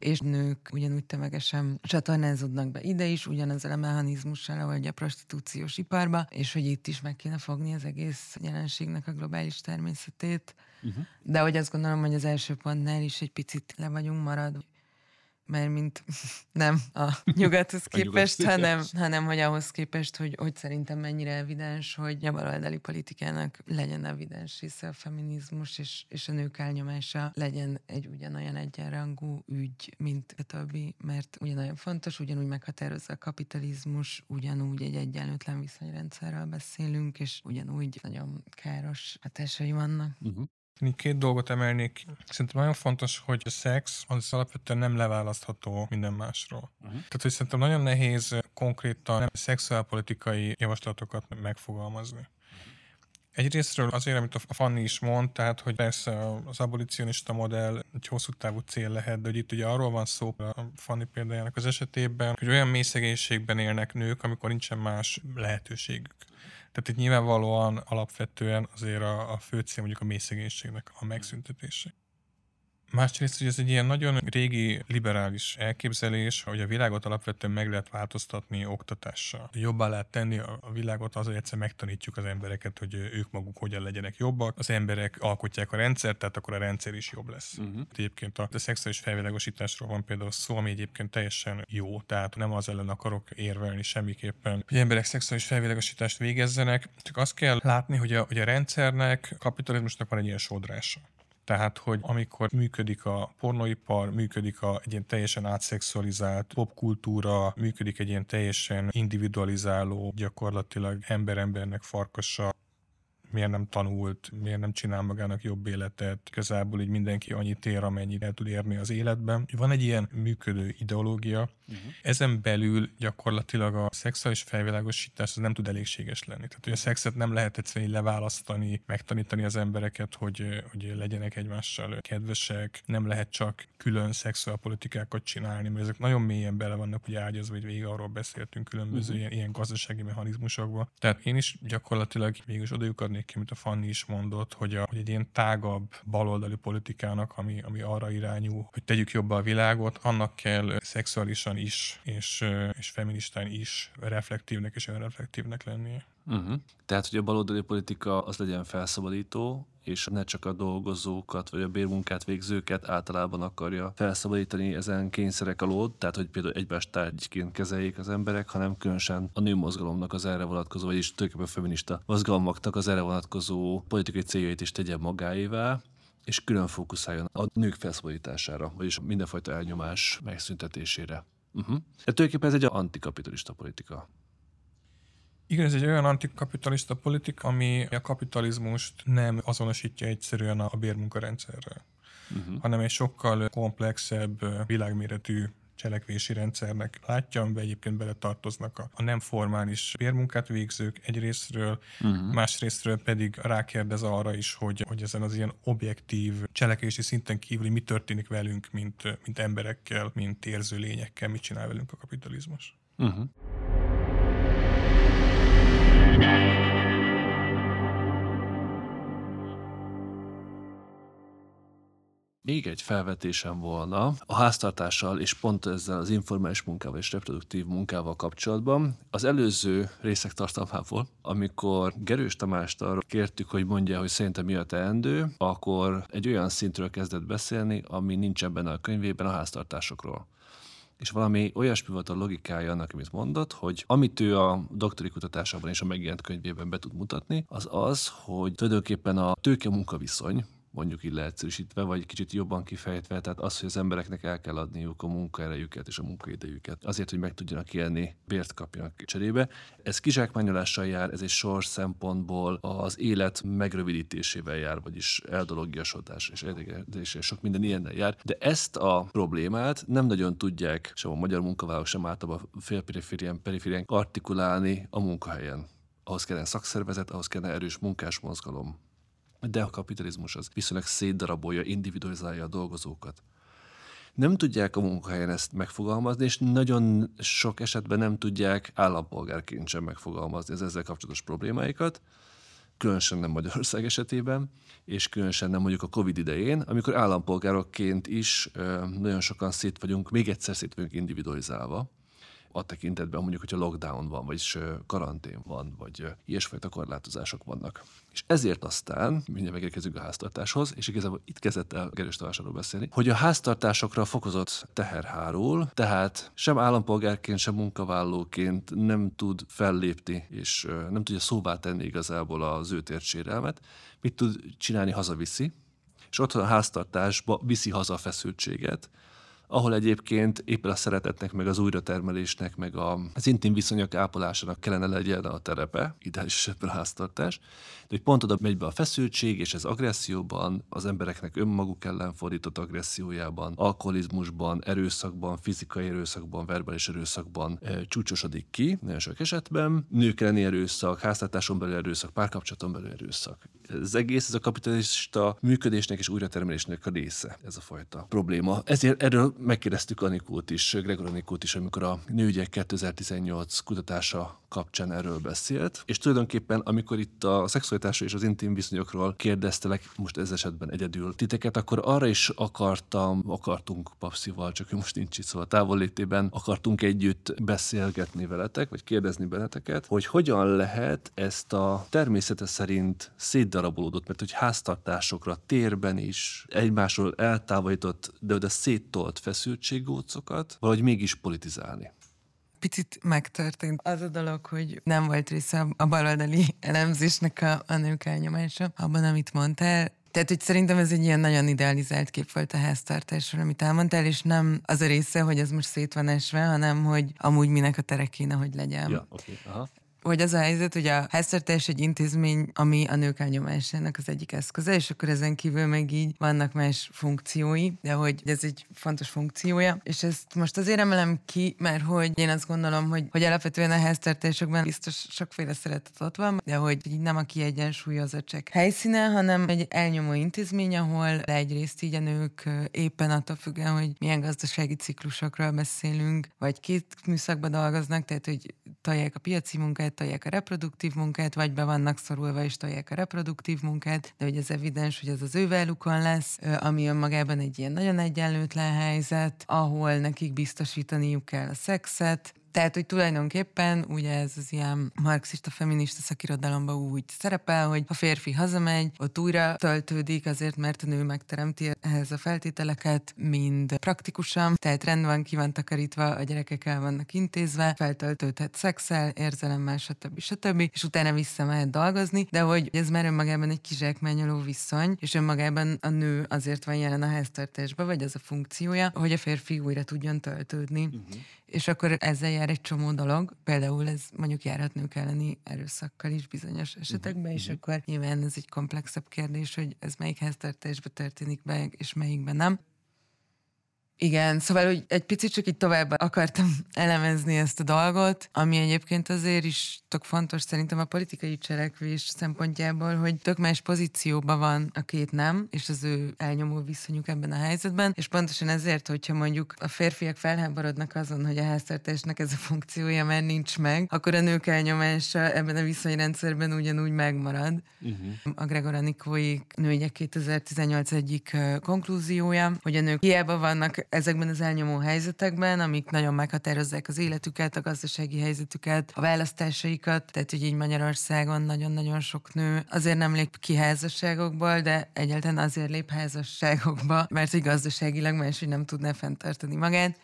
és nők ugyanúgy tömegesen csatornázódnak be ide is, ugyanezzel a mechanizmussal, ahogy a prostitúciós iparba, és hogy itt is meg kéne fogni az egész jelenségnek a globális természetét. Uh-huh. De hogy azt gondolom, hogy az első pontnál is egy picit le vagyunk maradva mert mint nem a nyugathoz képest, a hanem, hanem hogy ahhoz képest, hogy, hogy szerintem mennyire evidens, hogy a baloldali politikának legyen evidens része a feminizmus, és, és a nők elnyomása legyen egy ugyanolyan egyenrangú ügy, mint a többi, mert ugyanolyan fontos, ugyanúgy meghatározza a kapitalizmus, ugyanúgy egy egyenlőtlen viszonyrendszerről beszélünk, és ugyanúgy nagyon káros hatásai vannak. Uh-huh. Én két dolgot emelnék. Szerintem nagyon fontos, hogy a szex az alapvetően nem leválasztható minden másról. Uh-huh. Tehát, hogy szerintem nagyon nehéz konkrétan nem szexuálpolitikai javaslatokat megfogalmazni. Egyrésztről azért, amit a Fanni is mond, tehát, hogy persze az abolicionista modell egy hosszú távú cél lehet, de hogy itt ugye arról van szó a Fanni példájának az esetében, hogy olyan mély szegénységben élnek nők, amikor nincsen más lehetőségük. Tehát itt nyilvánvalóan alapvetően azért a, a fő cél mondjuk a mélyszegénységnek a megszüntetése. Másrészt, hogy ez egy ilyen nagyon régi liberális elképzelés, hogy a világot alapvetően meg lehet változtatni oktatással. Jobbá lehet tenni a világot azért egyszer megtanítjuk az embereket, hogy ők maguk hogyan legyenek jobbak. Az emberek alkotják a rendszert, tehát akkor a rendszer is jobb lesz. Uh-huh. Egyébként a, a szexuális felvilágosításról van például szó, ami egyébként teljesen jó, tehát nem az ellen akarok érvelni semmiképpen, hogy emberek szexuális felvilágosítást végezzenek, csak azt kell látni, hogy a, hogy a rendszernek, a kapitalizmusnak van egy ilyen sodrása. Tehát, hogy amikor működik a pornoipar, működik a, egy ilyen teljesen átszexualizált popkultúra, működik egy ilyen teljesen individualizáló, gyakorlatilag ember-embernek farkasa, miért nem tanult, miért nem csinál magának jobb életet, igazából így mindenki annyit ér, amennyit el tud érni az életben. Van egy ilyen működő ideológia, uh-huh. ezen belül gyakorlatilag a szexuális felvilágosítás az nem tud elégséges lenni. Tehát, hogy a szexet nem lehet egyszerűen leválasztani, megtanítani az embereket, hogy, hogy legyenek egymással kedvesek, nem lehet csak külön szexuálpolitikákat csinálni, mert ezek nagyon mélyen bele vannak ugye ágyazva, hogy végig arról beszéltünk különböző uh-huh. ilyen, ilyen gazdasági mechanizmusokba. Tehát én is gyakorlatilag végül is emelnék ki, amit a Fanni is mondott, hogy, a, hogy egy ilyen tágabb baloldali politikának, ami, ami arra irányú, hogy tegyük jobbá a világot, annak kell szexuálisan is, és, és feministán is reflektívnek és önreflektívnek lennie. Uh-huh. Tehát, hogy a baloldali politika az legyen felszabadító, és ne csak a dolgozókat vagy a bérmunkát végzőket általában akarja felszabadítani ezen kényszerek alól, tehát hogy például egymást tárgyként kezeljék az emberek, hanem különösen a nőmozgalomnak az erre vonatkozó, vagyis tulajdonképpen feminista mozgalmaknak az erre vonatkozó politikai céljait is tegye magáévá, és külön fókuszáljon a nők felszabadítására, vagyis mindenfajta elnyomás megszüntetésére. Uh-huh. De tulajdonképpen ez egy antikapitalista politika. Igen, ez egy olyan antikapitalista politika, ami a kapitalizmust nem azonosítja egyszerűen a bérmunkarendszerrel, uh-huh. hanem egy sokkal komplexebb, világméretű cselekvési rendszernek látja, amiben egyébként bele tartoznak a, a nem formális bérmunkát végzők egyrésztről, uh-huh. másrésztről pedig rákérdez arra is, hogy, hogy ezen az ilyen objektív cselekvési szinten kívül mi történik velünk, mint, mint emberekkel, mint érző lényekkel, mit csinál velünk a kapitalizmus. Uh-huh. Még egy felvetésem volna a háztartással és pont ezzel az informális munkával és reproduktív munkával kapcsolatban. Az előző részek tartalmából, amikor Gerős Tamást arra kértük, hogy mondja, hogy szerintem mi a teendő, akkor egy olyan szintről kezdett beszélni, ami nincs ebben a könyvében a háztartásokról és valami olyasmi volt a logikája annak, amit mondott, hogy amit ő a doktori kutatásában és a megjelent könyvében be tud mutatni, az az, hogy tulajdonképpen a tőke munkaviszony, mondjuk így leegyszerűsítve, vagy kicsit jobban kifejtve, tehát az, hogy az embereknek el kell adniuk a munkaerejüket és a munkaidejüket, azért, hogy meg tudjanak élni, bért kapjanak cserébe. Ez kizsákmányolással jár, ez egy sors szempontból az élet megrövidítésével jár, vagyis eldologiasodás és és sok minden ilyennel jár, de ezt a problémát nem nagyon tudják sem a magyar munkavállalók, sem általában a félperiférián, periférián artikulálni a munkahelyen. Ahhoz kellene szakszervezet, ahhoz kellene erős munkásmozgalom de a kapitalizmus az viszonylag szétdarabolja, individualizálja a dolgozókat. Nem tudják a munkahelyen ezt megfogalmazni, és nagyon sok esetben nem tudják állampolgárként sem megfogalmazni az ezzel kapcsolatos problémáikat, különösen nem Magyarország esetében, és különösen nem mondjuk a Covid idején, amikor állampolgárokként is nagyon sokan szét vagyunk, még egyszer szét vagyunk individualizálva a tekintetben, mondjuk, hogyha lockdown van, vagyis karantén van, vagy ilyesfajta korlátozások vannak. És ezért aztán, mindjárt megérkezünk a háztartáshoz, és igazából itt kezdett el Gerős Tamásról beszélni, hogy a háztartásokra fokozott teher hárul, tehát sem állampolgárként, sem munkavállalóként nem tud fellépni, és nem tudja szóvá tenni igazából az ő térdsérelmet. Mit tud csinálni, hazaviszi, és ott a háztartásba viszi haza a feszültséget, ahol egyébként éppen a szeretetnek, meg az újratermelésnek, meg az intim viszonyok ápolásának kellene legyen a terepe, ideális esetben a háztartás, de hogy pont oda megy be a feszültség, és ez agresszióban, az embereknek önmaguk ellen fordított agressziójában, alkoholizmusban, erőszakban, fizikai erőszakban, verbális erőszakban e, csúcsosodik ki, nagyon sok esetben. Nők elleni erőszak, háztartáson belül erőszak, párkapcsolaton belül erőszak. Ez egész, ez a kapitalista működésnek és újratermelésnek a része, ez a fajta probléma. Ezért erről megkérdeztük Anikót is, Gregor Anikót is, amikor a Nőgyek 2018 kutatása kapcsán erről beszélt, és tulajdonképpen amikor itt a szexualitásról és az intim viszonyokról kérdeztelek, most ez esetben egyedül titeket, akkor arra is akartam, akartunk papszival, csak ő most nincs itt, szóval távollétében akartunk együtt beszélgetni veletek, vagy kérdezni benneteket, hogy hogyan lehet ezt a természete szerint szétdarabolódott, mert hogy háztartásokra, térben is egymásról eltávolított, de oda széttolt feszültséggócokat valahogy mégis politizálni picit megtörtént az a dolog, hogy nem volt része a baloldali elemzésnek a, a nők elnyomása abban, amit mondtál. Tehát, hogy szerintem ez egy ilyen nagyon idealizált kép volt a háztartásról, amit elmondtál, és nem az a része, hogy ez most szét van esve, hanem hogy amúgy minek a tere kéne, hogy legyen. Ja, okay. Aha hogy az a helyzet, hogy a háztartás egy intézmény, ami a nők elnyomásának az egyik eszköze, és akkor ezen kívül meg így vannak más funkciói, de hogy ez egy fontos funkciója, és ezt most azért emelem ki, mert hogy én azt gondolom, hogy, hogy alapvetően a háztartásokban biztos sokféle szeretet ott van, de hogy így nem a kiegyensúlyozottság helyszíne, hanem egy elnyomó intézmény, ahol egyrészt így a nők éppen attól függően, hogy milyen gazdasági ciklusokról beszélünk, vagy két műszakban dolgoznak, tehát hogy tolják a piaci munkát, tolják a reproduktív munkát, vagy be vannak szorulva és tolják a reproduktív munkát, de hogy ez evidens, hogy ez az ő velukon lesz, ami önmagában egy ilyen nagyon egyenlőtlen helyzet, ahol nekik biztosítaniuk kell a szexet, tehát, hogy tulajdonképpen ugye ez az ilyen marxista, feminista szakirodalomban úgy szerepel, hogy a férfi hazamegy, ott újra töltődik azért, mert a nő megteremti ehhez a feltételeket, mind praktikusan, tehát rend van, ki van takarítva, a gyerekek el vannak intézve, feltöltődhet szexel, érzelemmel, stb. stb. és utána vissza mehet dolgozni, de hogy ez már önmagában egy kizsákmányoló viszony, és önmagában a nő azért van jelen a háztartásban, vagy az a funkciója, hogy a férfi újra tudjon töltődni. Uh-huh és akkor ezzel jár egy csomó dolog, például ez mondjuk járhat nők elleni erőszakkal is bizonyos esetekben, és uh-huh. akkor nyilván ez egy komplexebb kérdés, hogy ez melyik háztartásban történik be, és melyikben nem. Igen, szóval hogy egy picit csak így tovább akartam elemezni ezt a dolgot, ami egyébként azért is tök fontos szerintem a politikai cselekvés szempontjából, hogy tök más pozícióban van a két nem, és az ő elnyomó viszonyuk ebben a helyzetben, és pontosan ezért, hogyha mondjuk a férfiak felháborodnak azon, hogy a háztartásnak ez a funkciója már nincs meg, akkor a nők elnyomása ebben a viszonyrendszerben ugyanúgy megmarad. Uh-huh. A Gregor Anikói nőgyek 2018 egyik konklúziója, hogy a nők hiába vannak ezekben az elnyomó helyzetekben, amik nagyon meghatározzák az életüket, a gazdasági helyzetüket, a választásaikat, tehát hogy így Magyarországon nagyon-nagyon sok nő azért nem lép ki házasságokból, de egyáltalán azért lép házasságokba, mert hogy gazdaságilag máshogy nem tudná fenntartani magát.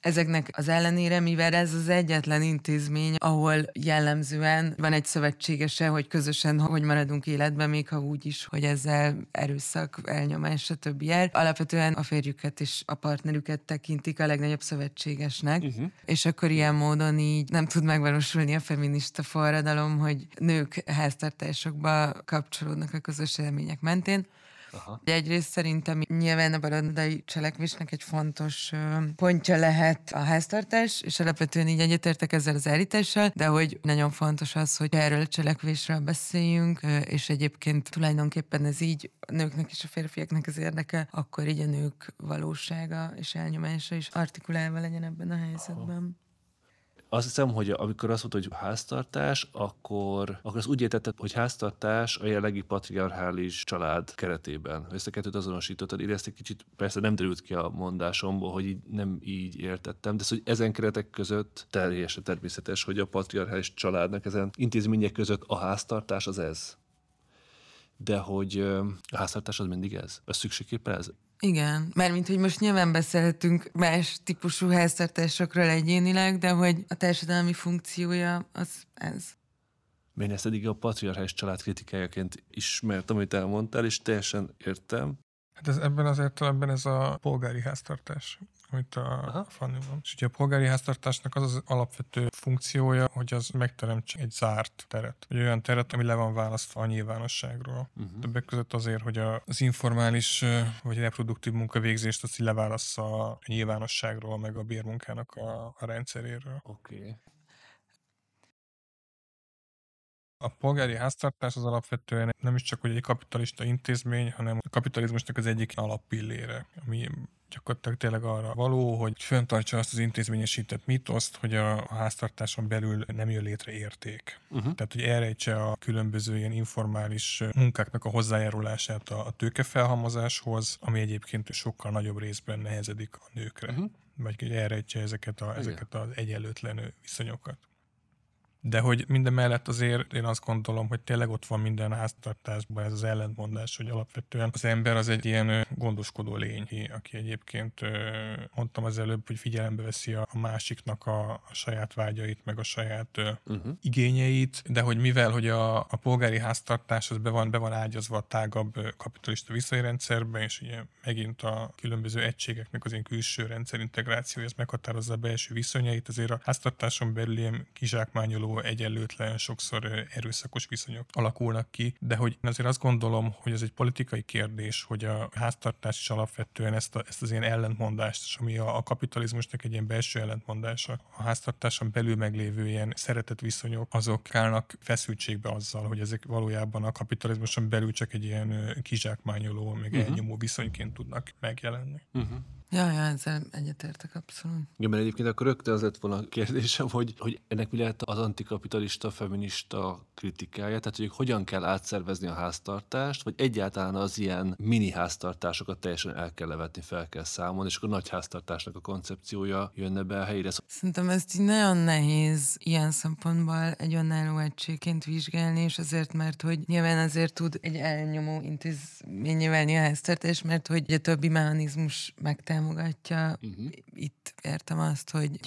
Ezeknek az ellenére, mivel ez az egyetlen intézmény, ahol jellemzően van egy szövetségese, hogy közösen hogy maradunk életben, még ha úgy is, hogy ezzel erőszak, elnyomás, stb. jár. Alapvetően a férjüket és a partnerüket tekintik a legnagyobb szövetségesnek, uh-huh. és akkor ilyen módon így nem tud megvalósulni a feminista forradalom, hogy nők háztartásokba kapcsolódnak a közös élmények mentén. Aha. Egyrészt szerintem nyilván a baloldali cselekvésnek egy fontos pontja lehet a háztartás, és alapvetően így egyetértek ezzel az állítással, de hogy nagyon fontos az, hogy erről a cselekvésről beszéljünk, és egyébként tulajdonképpen ez így a nőknek és a férfiaknak az érdeke, akkor így a nők valósága és elnyomása is artikulálva legyen ebben a helyzetben. Aha. Azt hiszem, hogy amikor azt mondta, hogy háztartás, akkor, akkor az úgy értetted, hogy háztartás a jelenlegi patriarchális család keretében. Ezt a kettőt azonosítottad, én ezt egy kicsit persze nem derült ki a mondásomból, hogy így nem így értettem, de hogy ezen keretek között teljesen természetes, hogy a patriarchális családnak ezen intézmények között a háztartás az ez. De hogy a háztartás az mindig ez? Az szükségképpen ez? Igen, mármint, hogy most nyilván beszélhetünk más típusú háztartásokról egyénileg, de hogy a társadalmi funkciója az ez. Én ezt eddig a patriarchális család kritikájaként ismertem, amit elmondtál, és teljesen értem. Hát ez, ebben az értelemben ez a polgári háztartás amit a Aha. Fanny van. És ugye a polgári háztartásnak az az alapvető funkciója, hogy az megteremtse egy zárt teret. Egy olyan teret, ami le van választva a nyilvánosságról. Uh-huh. Többek között azért, hogy az informális vagy reproduktív munkavégzést azt leválassza a nyilvánosságról, meg a bérmunkának a, a rendszeréről. Oké. Okay. A polgári háztartás az alapvetően nem is csak hogy egy kapitalista intézmény, hanem a kapitalizmusnak az egyik alappillére, ami gyakorlatilag tényleg arra való, hogy föntartsa azt az intézményesített mitoszt, hogy a háztartáson belül nem jön létre érték. Uh-huh. Tehát, hogy elrejtse a különböző ilyen informális munkáknak a hozzájárulását a, tőkefelhalmozáshoz, ami egyébként sokkal nagyobb részben nehezedik a nőkre. Uh-huh. Vagy hogy elrejtse ezeket, a, ezeket az egyenlőtlen viszonyokat. De hogy minden mellett azért én azt gondolom, hogy tényleg ott van minden háztartásban ez az ellentmondás, hogy alapvetően az ember az egy ilyen gondoskodó lény, aki egyébként mondtam az előbb, hogy figyelembe veszi a másiknak a, a saját vágyait, meg a saját uh-huh. igényeit, de hogy mivel, hogy a, a polgári háztartás az be van, be van ágyazva a tágabb kapitalista viszonyrendszerbe, és ugye megint a különböző egységeknek az ilyen külső rendszerintegrációja, ez meghatározza a belső viszonyait, azért a háztartáson belül ilyen kizsákmányoló egyenlőtlen, sokszor erőszakos viszonyok alakulnak ki, de hogy azért azt gondolom, hogy ez egy politikai kérdés, hogy a háztartás is alapvetően ezt, a, ezt az ilyen ellentmondást, ami a, a kapitalizmusnak egy ilyen belső ellentmondása, a háztartáson belül meglévő ilyen szeretett viszonyok, azok állnak feszültségbe azzal, hogy ezek valójában a kapitalizmuson belül csak egy ilyen kizsákmányoló, meg uh-huh. elnyomó viszonyként tudnak megjelenni. Uh-huh. Ja, ja, ezzel egyetértek abszolút. Igen, mert egyébként akkor rögtön az lett volna a kérdésem, hogy, hogy ennek mi lehet az antikapitalista, feminista kritikája, tehát hogy hogyan kell átszervezni a háztartást, vagy egyáltalán az ilyen mini háztartásokat teljesen el kell levetni, fel kell számolni, és akkor nagy háztartásnak a koncepciója jönne be a helyére. Szerintem ezt így nagyon nehéz ilyen szempontból egy önálló egységként vizsgálni, és azért, mert hogy nyilván azért tud egy elnyomó intézményé válni a háztartás, mert hogy a többi mechanizmus megtámogatja. Uh-huh. Itt értem azt, hogy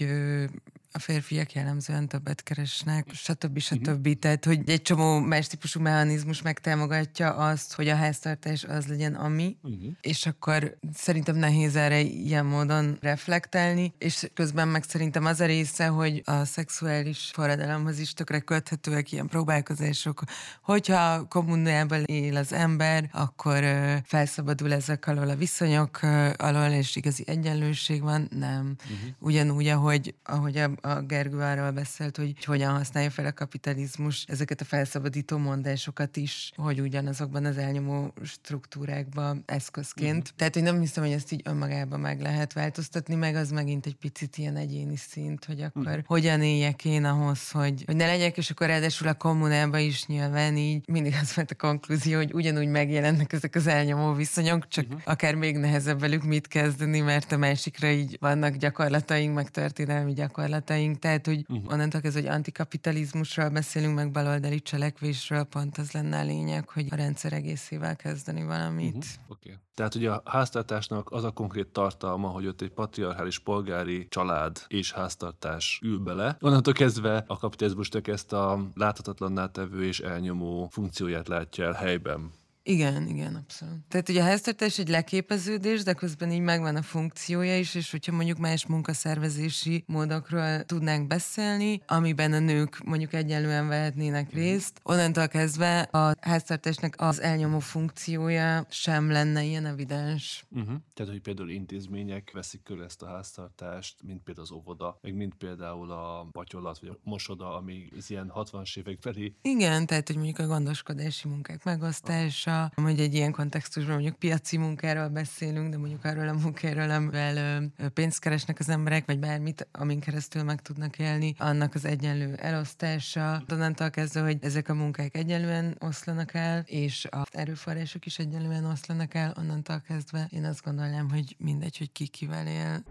a férfiak jellemzően többet keresnek, stb. stb. Uh-huh. Tehát, hogy egy csomó más típusú mechanizmus megtámogatja azt, hogy a háztartás az legyen ami, uh-huh. és akkor szerintem nehéz erre ilyen módon reflektálni, és közben meg szerintem az a része, hogy a szexuális forradalomhoz is tökre köthetőek ilyen próbálkozások, hogyha kommunában él az ember, akkor felszabadul ezek alól a viszonyok alól, és igazi egyenlőség van, nem. Uh-huh. Ugyanúgy, ahogy, ahogy a, a Gergő arról beszélt, hogy hogyan használja fel a kapitalizmus ezeket a felszabadító mondásokat is, hogy ugyanazokban az elnyomó struktúrákban eszközként. Uh-huh. Tehát, hogy nem hiszem, hogy ezt így önmagában meg lehet változtatni, meg az megint egy picit ilyen egyéni szint, hogy akkor uh-huh. hogyan éljek én ahhoz, hogy, hogy ne legyek, és akkor ráadásul a kommunában is nyilván így mindig az volt a konklúzió, hogy ugyanúgy megjelennek ezek az elnyomó viszonyok, csak uh-huh. akár még nehezebb velük mit kezdeni, mert a másikra így vannak gyakorlataink, meg történelmi gyakorlataink. Tehát, hogy uh-huh. onnantól ez, hogy antikapitalizmusról beszélünk, meg baloldali cselekvésről, pont az lenne a lényeg, hogy a rendszer egészével kezdeni valamit. Uh-huh. Okay. Tehát ugye a háztartásnak az a konkrét tartalma, hogy ott egy patriarchális polgári család és háztartás ül bele. Onnantól kezdve a kapitalizmusnak ezt a láthatatlanná tevő és elnyomó funkcióját látja el helyben. Igen, igen, abszolút. Tehát ugye a háztartás egy leképeződés, de közben így megvan a funkciója is, és hogyha mondjuk más munkaszervezési módokról tudnánk beszélni, amiben a nők mondjuk egyenlően vehetnének mhm. részt, onnantól kezdve a háztartásnak az elnyomó funkciója sem lenne ilyen evidens. Uh-huh. Tehát, hogy például intézmények veszik körül ezt a háztartást, mint például az óvoda, meg mint például a patyolat, vagy a mosoda, ami az ilyen 60-as évek felé. Igen, tehát, hogy mondjuk a gondoskodási munkák megosztása, hogyha hogy egy ilyen kontextusban mondjuk piaci munkáról beszélünk, de mondjuk arról a munkáról, amivel pénzt keresnek az emberek, vagy bármit, amin keresztül meg tudnak élni, annak az egyenlő elosztása. Onnantól kezdve, hogy ezek a munkák egyenlően oszlanak el, és az erőforrások is egyenlően oszlanak el, onnantól kezdve én azt gondolnám, hogy mindegy, hogy ki kivel él.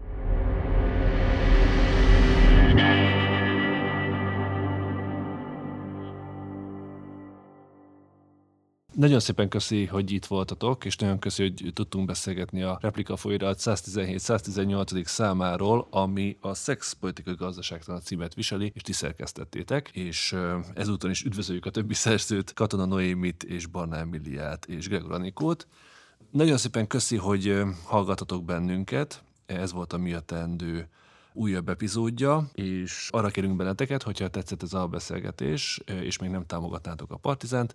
Nagyon szépen köszi, hogy itt voltatok, és nagyon köszi, hogy tudtunk beszélgetni a Replika folyirat 117-118. számáról, ami a Szex politikai gazdaságtan a címet viseli, és ti szerkesztettétek, és ezúton is üdvözöljük a többi szerzőt, Katona Noémit és Barna Emiliát és Gregor Anikót. Nagyon szépen köszi, hogy hallgatatok bennünket. Ez volt a Mi a teendő újabb epizódja, és arra kérünk benneteket, hogyha tetszett ez a beszélgetés, eh, és még nem támogatnátok a Partizánt,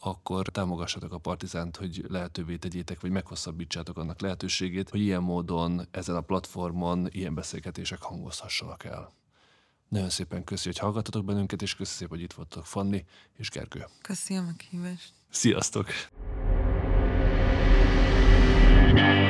akkor támogassatok a Partizánt, hogy lehetővé tegyétek, vagy meghosszabbítsátok annak lehetőségét, hogy ilyen módon ezen a platformon ilyen beszélgetések hangozhassanak el. Nagyon szépen köszi, hogy hallgattatok bennünket, és köszi szépen, hogy itt voltatok Fanni és Gergő. Köszi a meghívást. Sziasztok! thank you